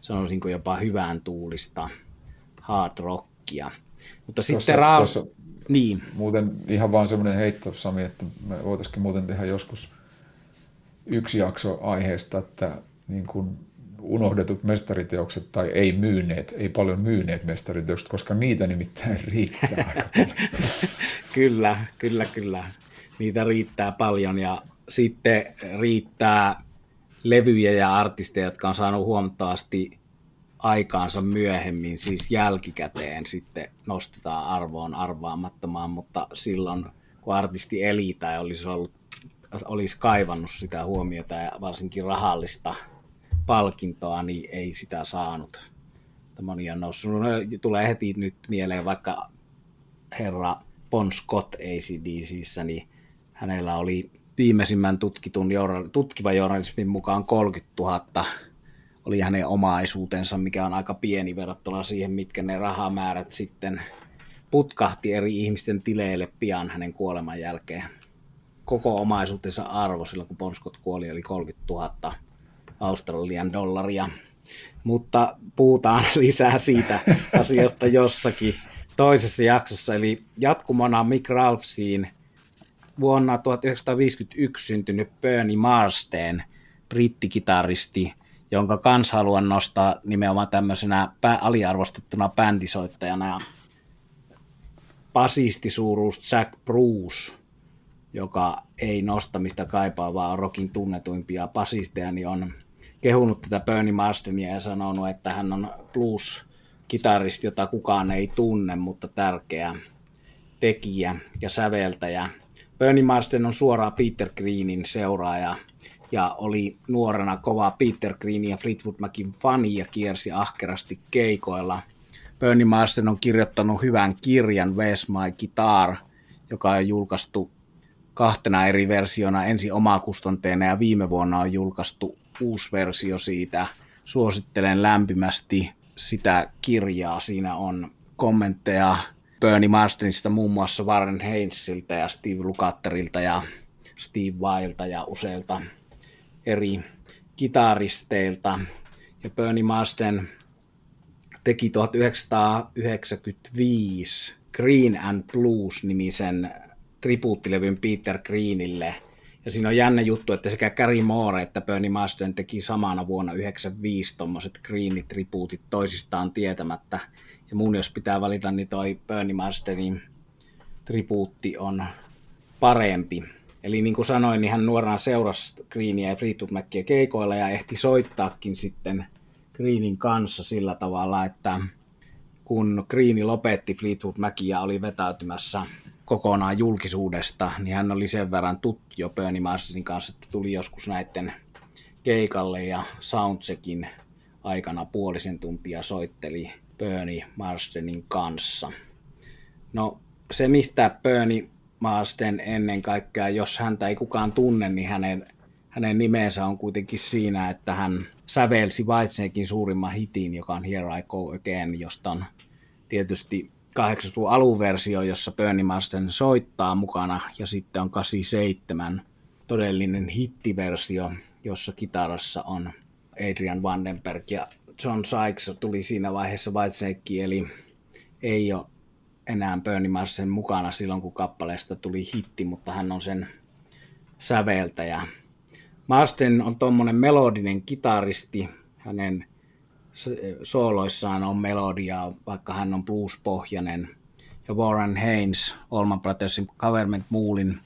sanoisinko jopa hyvään tuulista hard rockia. Mutta tuossa, sitten Raal... Tuossa, niin. Muuten ihan vaan semmoinen heitto, Sami, että me voitaisiin muuten tehdä joskus yksi jakso aiheesta, että niin kuin unohdetut mestariteokset tai ei myyneet, ei paljon myyneet mestariteokset, koska niitä nimittäin riittää aika paljon. kyllä, kyllä, kyllä. Niitä riittää paljon ja sitten riittää levyjä ja artisteja, jotka on saanut huomattavasti aikaansa myöhemmin, siis jälkikäteen sitten nostetaan arvoon arvaamattomaan, mutta silloin kun artisti eli tai olisi, ollut, olisi kaivannut sitä huomiota ja varsinkin rahallista palkintoa, niin ei sitä saanut. Moni on noussut. No, tulee heti nyt mieleen vaikka herra Bon Scott ACDCissä, niin hänellä oli viimeisimmän tutkitun tutkivan journalismin mukaan 30 000 oli hänen omaisuutensa, mikä on aika pieni verrattuna siihen, mitkä ne rahamäärät sitten putkahti eri ihmisten tileille pian hänen kuoleman jälkeen. Koko omaisuutensa arvo silloin, kun Bon Scott kuoli, oli 30 000 Australian dollaria. Mutta puhutaan lisää siitä asiasta jossakin toisessa jaksossa. Eli jatkumona Mick Ralphsiin vuonna 1951 syntynyt Bernie Marsden, brittikitaristi, jonka kanssa haluan nostaa nimenomaan tämmöisenä aliarvostettuna bändisoittajana. Basistisuuruus Jack Bruce, joka ei nostamista kaipaa, vaan on rokin tunnetuimpia basisteja, niin on kehunut tätä Bernie Marstenia ja sanonut, että hän on blues-kitaristi, jota kukaan ei tunne, mutta tärkeä tekijä ja säveltäjä. Bernie Marsden on suoraan Peter Greenin seuraaja ja oli nuorena kova Peter Green ja Fleetwood Macin fani ja kiersi ahkerasti keikoilla. Bernie Marsden on kirjoittanut hyvän kirjan Where's My Guitar, joka on julkaistu kahtena eri versiona, ensin omakustanteena ja viime vuonna on julkaistu uusi versio siitä. Suosittelen lämpimästi sitä kirjaa. Siinä on kommentteja Bernie Marsdenista muun muassa Warren Haynesilta ja Steve Lukatterilta ja Steve Vailta ja useilta eri kitaristeilta. Ja Bernie Marsden teki 1995 Green and Blues-nimisen tribuuttilevyn Peter Greenille. Ja siinä on jännä juttu, että sekä Gary Moore että Bernie Marsden teki samana vuonna 1995 tuommoiset Green-tribuutit toisistaan tietämättä. Ja mun jos pitää valita, niin toi Bernie Marsdenin tribuutti on parempi. Eli niin kuin sanoin, niin hän nuorena seurasi Greenia ja Fleetwood Mackia keikoilla ja ehti soittaakin sitten Greenin kanssa sillä tavalla, että kun Greeni lopetti Fleetwood Mackia oli vetäytymässä kokonaan julkisuudesta, niin hän oli sen verran tuttu jo Bernie Marsdenin kanssa, että tuli joskus näiden keikalle ja soundcheckin aikana puolisen tuntia soitteli Bernie Marsdenin kanssa. No se, mistä Bernie Marsden ennen kaikkea, jos häntä ei kukaan tunne, niin hänen, hänen nimensä on kuitenkin siinä, että hän sävelsi Whitesnakein suurimman hitin, joka on Here I Go Again, josta on tietysti 80-luvun aluversio, jossa Bernie Marsden soittaa mukana, ja sitten on 87 todellinen hittiversio, jossa kitarassa on Adrian Vandenberg ja John Sykes tuli siinä vaiheessa Whitesnake, eli ei ole enää Bernie Marsden mukana silloin, kun kappaleesta tuli hitti, mutta hän on sen säveltäjä. Marsden on tuommoinen melodinen kitaristi, hänen sooloissaan on melodiaa, vaikka hän on blues-pohjainen. Ja Warren Haynes, Allman Brothersin Government Moolin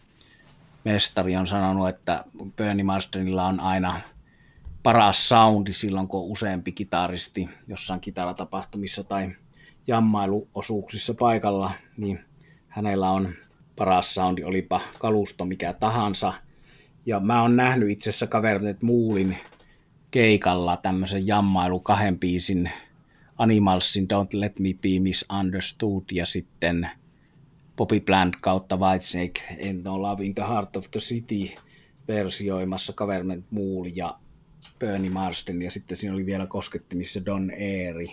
mestari, on sanonut, että Bernie Marsdenilla on aina paras soundi silloin, kun on useampi kitaristi jossain kitaratapahtumissa tai jammailuosuuksissa paikalla, niin hänellä on paras soundi, olipa kalusto mikä tahansa. Ja mä oon nähnyt itse asiassa Government Moolin keikalla tämmöisen jammailu kahden biisin Animalsin Don't Let Me Be Misunderstood ja sitten Bobby Bland kautta Whitesnake In No Love in the Heart of the City versioimassa Government Mool ja Bernie Marsden ja sitten siinä oli vielä koskettimissa Don Airy.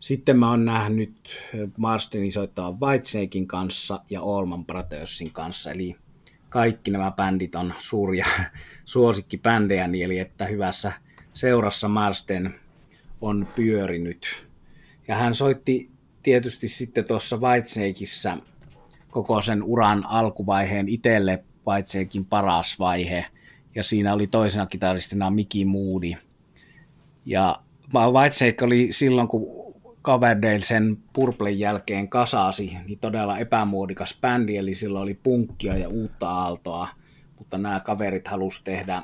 Sitten mä oon nähnyt Marsdenin soittavan Whitesnakein kanssa ja Allman Brothersin kanssa, eli kaikki nämä bändit on suuria suosikkibändejä, eli että hyvässä seurassa Marsden on pyörinyt. Ja hän soitti tietysti sitten tuossa Whitesnakeissa koko sen uran alkuvaiheen itselle Whitesnakein paras vaihe. Ja siinä oli toisena kitaristina Mickey Moody. Ja Whitesnake oli silloin, kun Coverdale sen Purplen jälkeen kasasi, niin todella epämuodikas bändi, eli silloin oli punkkia ja uutta aaltoa, mutta nämä kaverit halusi tehdä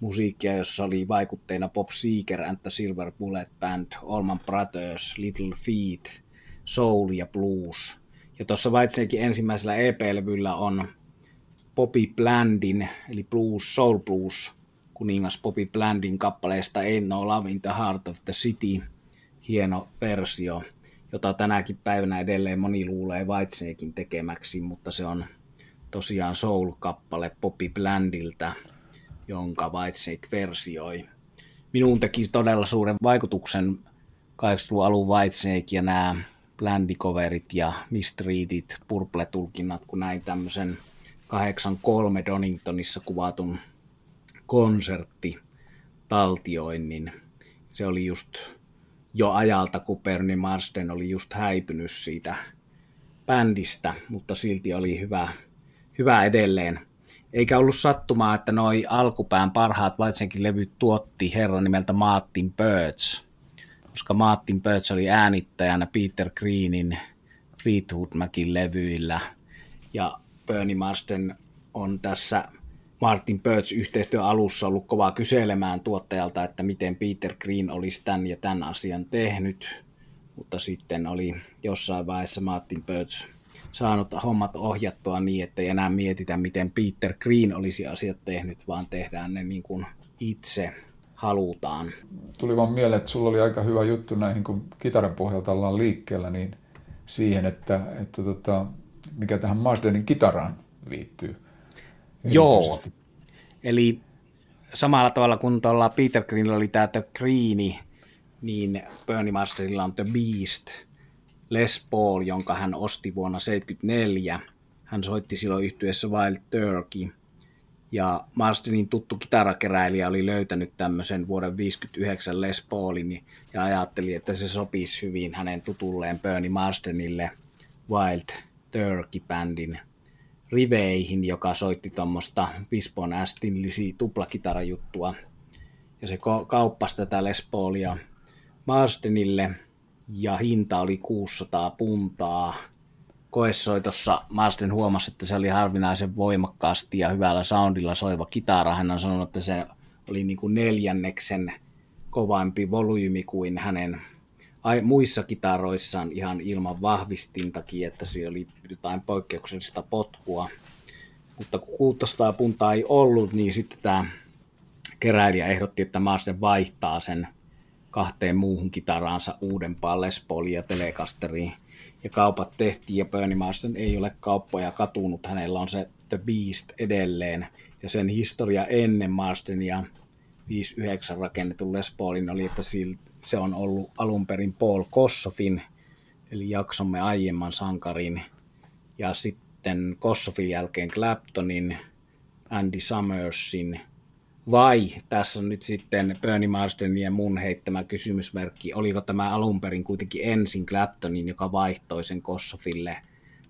musiikkia, jossa oli vaikutteina Bob Seeger and the Silver Bullet Band, Allman Brothers, Little Feet, Soul ja Blues. Ja tuossa Whitesnakein ensimmäisellä EP-levyllä on Bobby Blandin, eli Blues, Soul Blues, kuningas Bobby Blandin kappaleesta Ain't No Love in the Heart of the City, hieno versio, jota tänäkin päivänä edelleen moni luulee Whitesnakein tekemäksi, mutta se on tosiaan soul-kappale Bobby Blandilta, jonka Whitesnake versioi. Minuun teki todella suuren vaikutuksen 80-luvun alun Whitesnake ja nämä Blandikoverit ja Mistreatit, Purple-tulkinnat, kun näin tämmöisen 83 Doningtonissa kuvatun konsertti taltioinnin. Se oli just jo ajalta, kun Bernie Marsden oli just häipynyt siitä bändistä, mutta silti oli hyvä, hyvä edelleen. Eikä ollut sattumaa, että noi alkupään parhaat Vaitsenkin levyt tuotti herran nimeltä Martin Birds, koska Martin Birds oli äänittäjänä Peter Greenin Fleetwood Macin levyillä, ja Bernie Marsden on tässä Martin Birch yhteistyön alussa ollut kovaa kyselemään tuottajalta, että miten Peter Green olisi tämän ja tämän asian tehnyt, mutta sitten oli jossain vaiheessa Martin Birch saanut hommat ohjattua niin, että ei enää mietitä, miten Peter Green olisi asiat tehnyt, vaan tehdään ne niin kuin itse halutaan. Tuli vaan mieleen, että sulla oli aika hyvä juttu näihin, kun kitaran pohjalta ollaan liikkeellä, niin siihen, että, että tota, mikä tähän Marsdenin kitaraan liittyy. Joo, eli samalla tavalla kuin tuolla Peter Greenillä oli tämä The Greeni, niin Bernie Marsdenilla on The Beast, Les Paul, jonka hän osti vuonna 1974. Hän soitti silloin yhtyessä Wild Turkey. Ja Marsdenin tuttu kitarakeräilijä oli löytänyt tämmöisen vuoden 59 Les Paulin ja ajatteli, että se sopisi hyvin hänen tutulleen Bernie Marsdenille Wild Turkey-bändin riveihin, joka soitti tuommoista Vispon Astinlisi tuplakitarajuttua. Ja se kauppasi tätä Les Paulia Marsdenille ja hinta oli 600 puntaa. Koessoitossa Marsden huomasi, että se oli harvinaisen voimakkaasti ja hyvällä soundilla soiva kitara. Hän on sanonut, että se oli niin kuin neljänneksen kovampi volyymi kuin hänen muissa kitaroissaan ihan ilman vahvistintakin, että siinä oli jotain poikkeuksellista potkua. Mutta kun 600 puntaa ei ollut, niin sitten tämä keräilijä ehdotti, että Marsden vaihtaa sen kahteen muuhun kitaraansa uudempaan Les Pauliin ja Telecasteriin. Ja kaupat tehtiin ja Bernie Marsden ei ole kauppoja katunut. Hänellä on se The Beast edelleen. Ja sen historia ennen Marsdenia 59 rakennetun Les Paulin oli, että se on ollut alun perin Paul Kossofin, eli jaksomme aiemman sankarin, ja sitten Kossofin jälkeen Claptonin, Andy Summersin, vai tässä on nyt sitten Bernie Marsdenin ja mun heittämä kysymysmerkki, oliko tämä alun perin kuitenkin ensin Claptonin, joka vaihtoi sen Kossofille,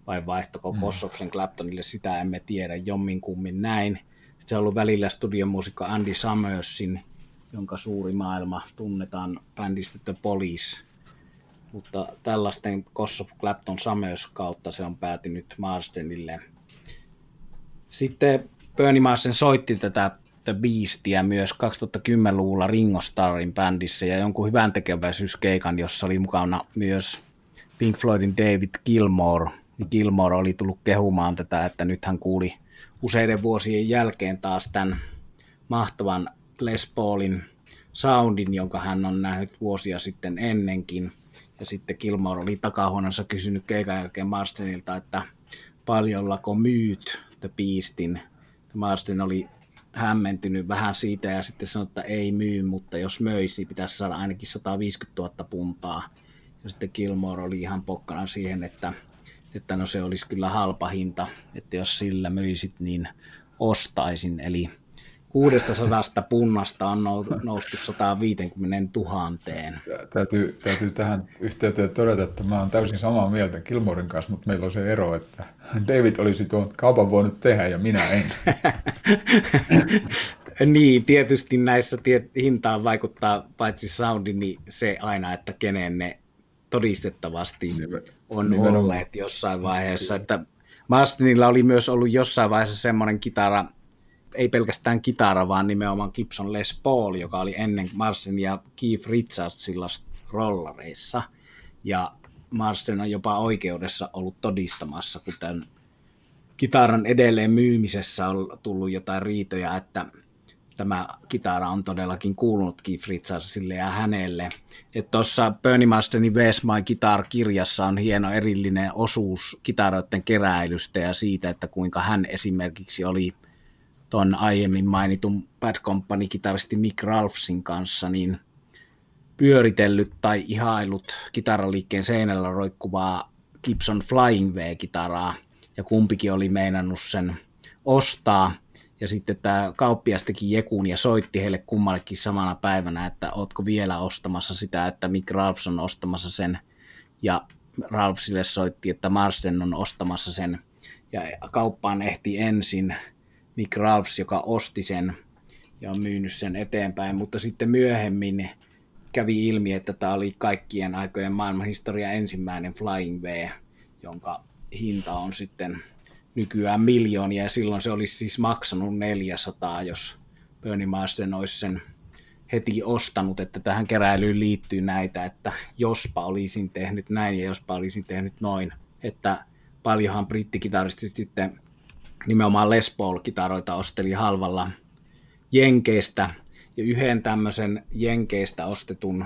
vai vaihtoko mm. Kossoff sen Claptonille, sitä emme tiedä, jommin kummin näin. Sitten se on ollut välillä studiomuusikko Andy Summersin, jonka suuri maailma tunnetaan bändistä The Police. Mutta tällaisten Kossoff Clapton Summers kautta se on päätynyt Marsdenille. Sitten Bernie Marsden soitti tätä The Beastia myös 2010-luvulla Ringo Starrin bändissä ja jonkun hyvän tekeväisyyskeikan, jossa oli mukana myös Pink Floydin David Gilmore. Gilmore oli tullut kehumaan tätä, että nyt hän kuuli useiden vuosien jälkeen taas tämän mahtavan Les Paulin soundin, jonka hän on nähnyt vuosia sitten ennenkin. Ja sitten Gilmore oli takahuoneessa kysynyt keikan jälkeen Marsdenilta, että paljonlako myyt The Beastin. Marsden oli hämmentynyt vähän siitä ja sitten sanoi, että ei myy, mutta jos möisi, pitäisi saada ainakin 150 000 puntaa. Ja sitten Gilmore oli ihan pokkana siihen, että, että no se olisi kyllä halpa hinta, että jos sillä myisit, niin ostaisin. Eli 600 punnasta on noustu 150 000. Täytyy, täytyy tähän yhteyteen todeta, että mä oon täysin samaa mieltä Kilmorin kanssa, mutta meillä on se ero, että David olisi tuon kaupan voinut tehdä ja minä en. niin, tietysti näissä tiet, hintaan vaikuttaa paitsi soundi, niin se aina, että kenen ne todistettavasti on Nimenomaan. olleet jossain vaiheessa. Että Mastinilla oli myös ollut jossain vaiheessa semmoinen kitara, ei pelkästään kitara, vaan nimenomaan Gibson Les Paul, joka oli ennen Marsten ja Keith Richardsilla rollareissa. Ja Marsten on jopa oikeudessa ollut todistamassa, kun tämän kitaran edelleen myymisessä on tullut jotain riitoja, että tämä kitara on todellakin kuulunut Keith ja hänelle. Tuossa Bernie Marsdenin Where's My Guitar-kirjassa on hieno erillinen osuus kitaroiden keräilystä ja siitä, että kuinka hän esimerkiksi oli tuon aiemmin mainitun Bad Company-kitaristi Mick Ralphsin kanssa niin pyöritellyt tai ihailut kitaraliikkeen seinällä roikkuvaa Gibson Flying V-kitaraa, ja kumpikin oli meinannut sen ostaa – ja sitten tämä kauppias teki jekun ja soitti heille kummallekin samana päivänä, että ootko vielä ostamassa sitä, että Mick Ralphs on ostamassa sen. Ja Ralphsille soitti, että Marsden on ostamassa sen. Ja kauppaan ehti ensin Mick Ralphs, joka osti sen ja on myynyt sen eteenpäin. Mutta sitten myöhemmin kävi ilmi, että tämä oli kaikkien aikojen maailmanhistoria ensimmäinen Flying V, jonka hinta on sitten nykyään miljoonia, ja silloin se olisi siis maksanut 400, jos Bernie Marsden olisi sen heti ostanut, että tähän keräilyyn liittyy näitä, että jospa olisin tehnyt näin ja jospa olisin tehnyt noin, että paljonhan brittikitaristit sitten nimenomaan Les Paul-kitaroita osteli halvalla Jenkeistä, ja yhden tämmöisen Jenkeistä ostetun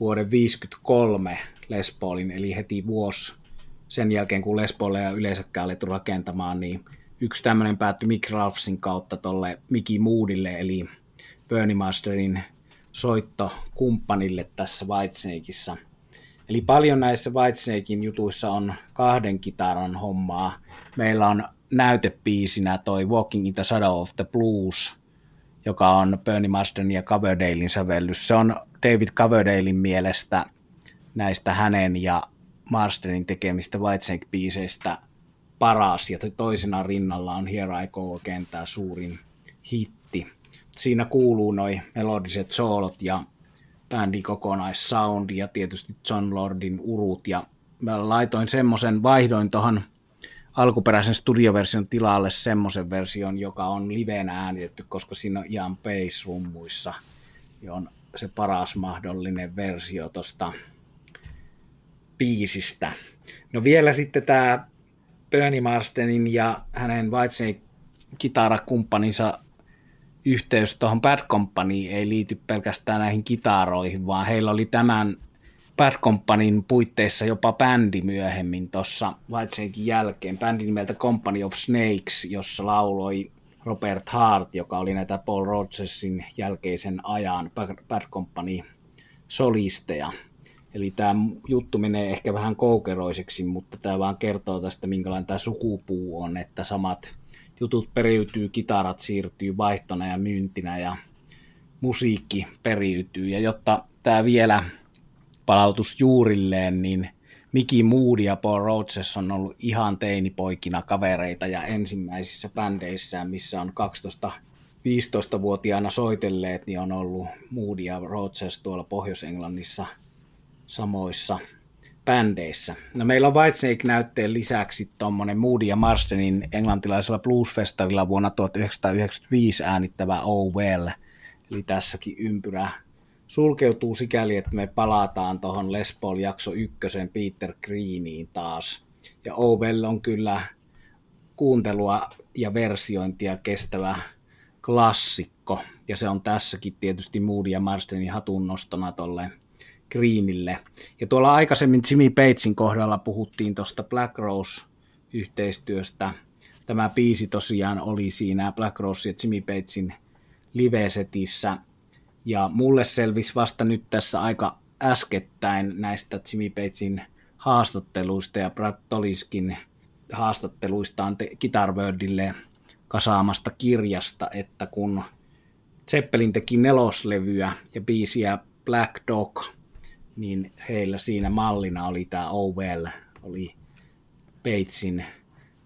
vuoden 53 Les Paulin, eli heti vuosi sen jälkeen, kun Les ja yleensäkään alettu rakentamaan, niin yksi tämmöinen päättyi Mick Ralphsin kautta tolle Mickey Moodille, eli Bernie Masterin soittokumppanille tässä Whitesnakeissa. Eli paljon näissä Whitesnakein jutuissa on kahden kitaran hommaa. Meillä on näytepiisinä toi Walking in the Shadow of the Blues, joka on Bernie Marsden ja Coverdalein sävellys. Se on David Coverdalein mielestä näistä hänen ja Marstenin tekemistä Whitesnake-biiseistä paras, ja toisena rinnalla on Here I Go tämä suurin hitti. Siinä kuuluu noin melodiset soolot ja bändin kokonaissound ja tietysti John Lordin urut, ja mä laitoin semmoisen, vaihdoin tuohon alkuperäisen studioversion tilalle semmoisen version, joka on liveenä äänitetty, koska siinä on Ian Pace-rummuissa, on se paras mahdollinen versio tuosta biisistä. No vielä sitten tämä Bernie Marsdenin ja hänen Whitesnake kitarakumppaninsa yhteys tuohon Bad Companyin ei liity pelkästään näihin kitaroihin, vaan heillä oli tämän Bad Companyn puitteissa jopa bändi myöhemmin tuossa Whitesnakein jälkeen, bändi nimeltä Company of Snakes, jossa lauloi Robert Hart, joka oli näitä Paul Rodgersin jälkeisen ajan Bad Company solisteja. Eli tämä juttu menee ehkä vähän koukeroiseksi, mutta tämä vaan kertoo tästä, minkälainen tämä sukupuu on, että samat jutut periytyy, kitarat siirtyy vaihtona ja myyntinä ja musiikki periytyy. Ja jotta tämä vielä palautus juurilleen, niin Mickey Moody ja Paul Rhodes on ollut ihan teinipoikina kavereita ja ensimmäisissä bändeissään, missä on 12-15-vuotiaana soitelleet, niin on ollut Moody ja Rhodes tuolla Pohjois-Englannissa – samoissa bändeissä. No meillä on Whitesnake-näytteen lisäksi tuommoinen Moody ja Marstenin englantilaisella bluesfestarilla vuonna 1995 äänittävä Oh Well. Eli tässäkin ympyrä sulkeutuu sikäli, että me palataan tuohon Les Paul jakso ykkösen Peter Greeniin taas. Ja Oh Well on kyllä kuuntelua ja versiointia kestävä klassikko. Ja se on tässäkin tietysti Moody ja Marstenin hatunnostona tolle Greenille. Ja tuolla aikaisemmin Jimmy Batesin kohdalla puhuttiin tuosta Black Rose-yhteistyöstä. Tämä biisi tosiaan oli siinä Black Rose ja Jimmy Batesin live-setissä. Ja mulle selvisi vasta nyt tässä aika äskettäin näistä Jimmy Batesin haastatteluista ja Brad Toliskin haastatteluistaan Guitar Worldille kasaamasta kirjasta, että kun Zeppelin teki neloslevyä ja biisiä Black Dog, niin heillä siinä mallina oli tämä Owell, oli Batesin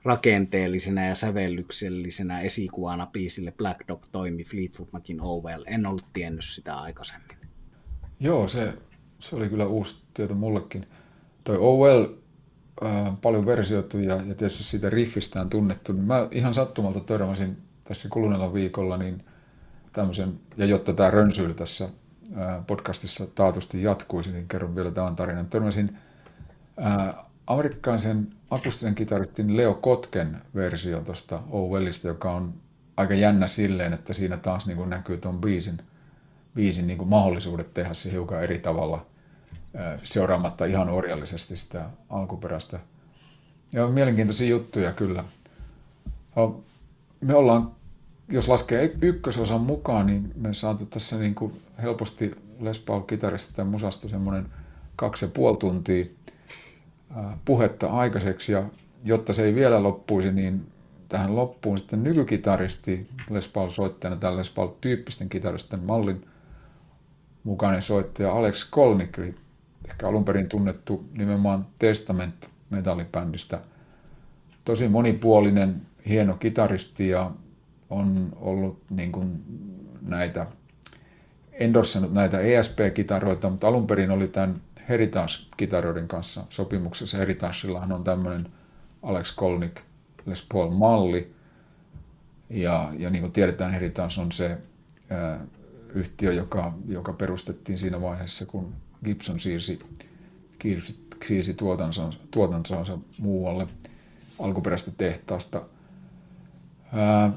rakenteellisena ja sävellyksellisenä esikuvana biisille Black Dog toimi Fleetwood Macin Owell. En ollut tiennyt sitä aikaisemmin. Joo, se, se oli kyllä uusi tieto mullekin. Toi Owell, äh, paljon versioitu ja, ja tietysti siitä riffistään tunnettu. Mä ihan sattumalta törmäsin tässä kuluneella viikolla, niin tämmöisen, ja jotta tämä rönsyily tässä podcastissa taatusti jatkuisi, niin kerron vielä tämän tarinan. Törmäsin amerikkalaisen akustisen kitaristin Leo Kotken versio tuosta Owellista, joka on aika jännä silleen, että siinä taas niin kuin näkyy tuon biisin, biisin niin kuin mahdollisuudet tehdä se hiukan eri tavalla seuraamatta ihan orjallisesti sitä alkuperäistä. Ja mielenkiintoisia juttuja kyllä. Me ollaan, jos laskee ykkösosan mukaan, niin me saatu tässä niin kuin helposti Les Paul-kitarista musasta semmoinen kaksi ja puoli tuntia puhetta aikaiseksi. Ja jotta se ei vielä loppuisi, niin tähän loppuun sitten nykykitaristi Les Paul-soittajana, tällä Les Paul-tyyppisten kitaristen mallin mukainen soittaja Alex Kolnik, eli ehkä alun perin tunnettu nimenomaan Testament metallibändistä. Tosi monipuolinen, hieno kitaristi ja on ollut niin kuin näitä, endorsannut näitä ESP-kitaroita, mutta alun perin oli tämän Heritage-kitaroiden kanssa sopimuksessa. Heritagellahan on tämmöinen Alex Kolnik Les Paul-malli. Ja, ja niin kuin tiedetään, Heritage on se ää, yhtiö, joka, joka perustettiin siinä vaiheessa, kun Gibson siirsi, siirsi, siirsi tuotantonsa, tuotantonsa muualle alkuperäistä tehtaasta. Ää,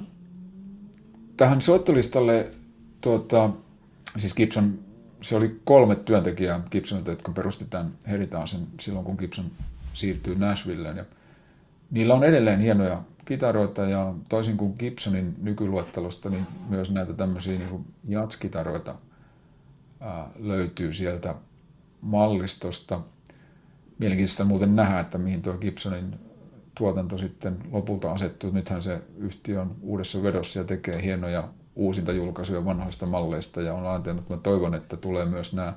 tähän soittolistalle, tuota, siis Gibson, se oli kolme työntekijää Gibsonilta, jotka perusti tämän Heritaasen silloin, kun Gibson siirtyi Nashvilleen. Ja niillä on edelleen hienoja kitaroita ja toisin kuin Gibsonin nykyluettelosta, niin myös näitä tämmöisiä niin jatskitaroita löytyy sieltä mallistosta. Mielenkiintoista muuten nähdä, että mihin tuo Gibsonin tuotanto sitten lopulta asettuu. Nythän se yhtiö on uudessa vedossa ja tekee hienoja uusinta julkaisuja vanhoista malleista ja on ajatellut, että mä toivon, että tulee myös nämä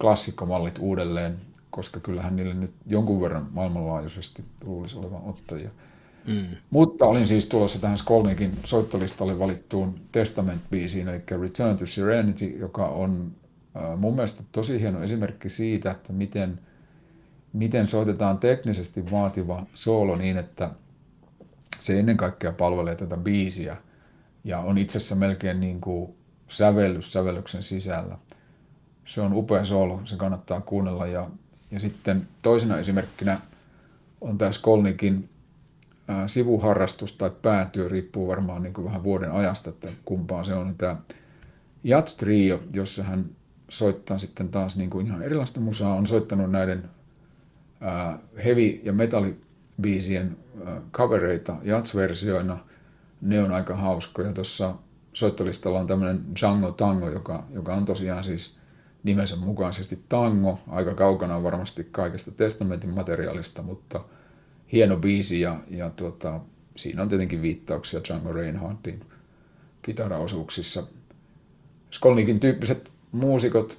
klassikkomallit uudelleen, koska kyllähän niille nyt jonkun verran maailmanlaajuisesti luulisi olevan ottajia. Mm. Mutta olin siis tulossa tähän Skolnikin soittolistalle valittuun Testament-biisiin, eli Return to Serenity, joka on äh, mun mielestä tosi hieno esimerkki siitä, että miten, miten soitetaan teknisesti vaativa soolo niin, että se ennen kaikkea palvelee tätä biisiä ja on itse asiassa melkein niin kuin sävellys sävellyksen sisällä. Se on upea soolo, se kannattaa kuunnella ja, ja sitten toisena esimerkkinä on tämä Skolnikin sivuharrastus tai päätyö, riippuu varmaan niin kuin vähän vuoden ajasta, että kumpaa se on. Tämä Jats Trio, jossa hän soittaa sitten taas niin kuin ihan erilaista musaa, on soittanut näiden heavy- ja metallibiisien kavereita jats-versioina. Ne on aika hauskoja. Tuossa soittolistalla on tämmöinen Django Tango, joka, joka on tosiaan siis nimensä mukaisesti tango, aika kaukana varmasti kaikesta testamentin materiaalista, mutta – hieno biisi ja, ja tuota, siinä on tietenkin viittauksia Django Reinhardtin kitaraosuuksissa. Skolnikin tyyppiset muusikot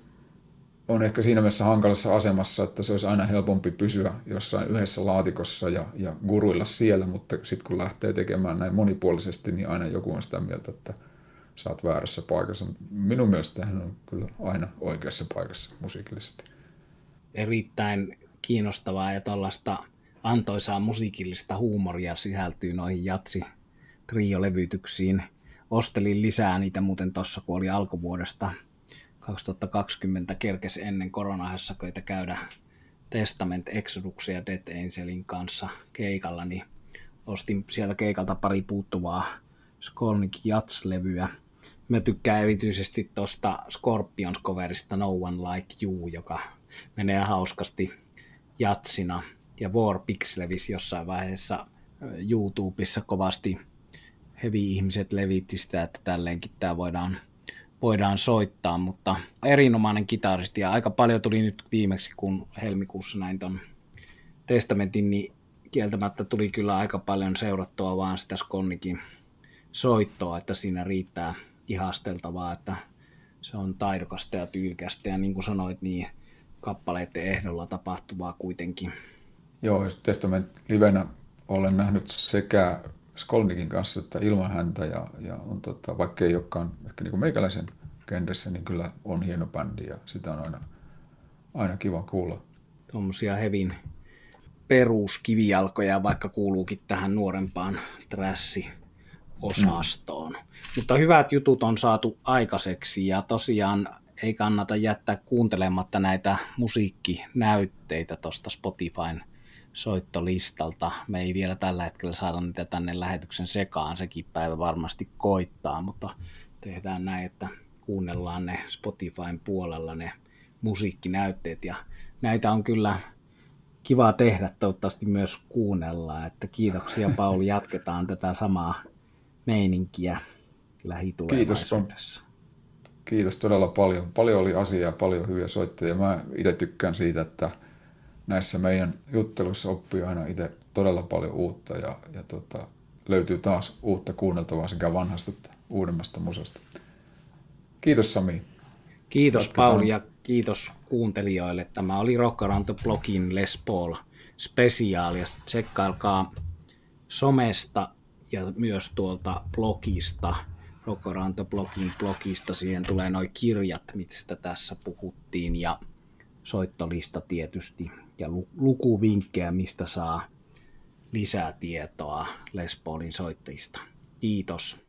on ehkä siinä mielessä hankalassa asemassa, että se olisi aina helpompi pysyä jossain yhdessä laatikossa ja, ja guruilla siellä, mutta sitten kun lähtee tekemään näin monipuolisesti, niin aina joku on sitä mieltä, että sä oot väärässä paikassa. Minun mielestä hän on kyllä aina oikeassa paikassa musiikillisesti. Erittäin kiinnostavaa ja tällaista antoisaa musiikillista huumoria sisältyy noihin jatsi triolevytyksiin. Ostelin lisää niitä muuten tuossa, kun oli alkuvuodesta 2020 kerkes ennen koronahässäköitä käydä Testament, Exodus ja Dead Angelin kanssa keikalla, niin ostin sieltä keikalta pari puuttuvaa Skolnik Jats-levyä. Mä tykkään erityisesti tuosta Scorpions-coverista No One Like You, joka menee hauskasti jatsina – ja Warpix levisi jossain vaiheessa YouTubessa kovasti heavy-ihmiset levitti sitä, että tälleenkin tämä voidaan, voidaan soittaa, mutta erinomainen kitaristi ja aika paljon tuli nyt viimeksi, kun helmikuussa näin ton testamentin, niin kieltämättä tuli kyllä aika paljon seurattua vaan sitä Skonnikin soittoa, että siinä riittää ihasteltavaa, että se on taidokasta ja tyylikästä ja niin kuin sanoit, niin kappaleiden ehdolla tapahtuvaa kuitenkin. Joo, Testament livenä olen nähnyt sekä Skolnikin kanssa että ilman häntä ja, ja on tota, vaikka ei olekaan ehkä niin kuin meikäläisen genressä, niin kyllä on hieno bändi ja sitä on aina, aina kiva kuulla. Tuommoisia hevin peruskivijalkoja, vaikka kuuluukin tähän nuorempaan trassi osastoon. Mm. Mutta hyvät jutut on saatu aikaiseksi ja tosiaan ei kannata jättää kuuntelematta näitä musiikkinäytteitä tuosta Spotifyn soittolistalta. Me ei vielä tällä hetkellä saada niitä tänne lähetyksen sekaan, sekin päivä varmasti koittaa, mutta tehdään näin, että kuunnellaan ne Spotifyn puolella ne musiikkinäytteet ja näitä on kyllä kiva tehdä, toivottavasti myös kuunnellaan, että kiitoksia Pauli, jatketaan tätä samaa meininkiä lähitulevaisuudessa. Kiitos, Kiitos todella paljon. Paljon oli asiaa, paljon hyviä soittajia. Mä itse tykkään siitä, että näissä meidän jutteluissa oppii aina itse todella paljon uutta ja, ja tota, löytyy taas uutta kuunneltavaa sekä vanhasta että uudemmasta musasta. Kiitos Sami. Kiitos Jatketaan. Pauli ja kiitos kuuntelijoille. Tämä oli Rock Around the Blogin Les Paul spesiaali. Ja tsekkailkaa somesta ja myös tuolta blogista, Rock Around the Blogin blogista. Siihen tulee noin kirjat, mistä tässä puhuttiin ja soittolista tietysti ja lukuvinkkejä, mistä saa lisää tietoa Les Paulin soittajista. Kiitos.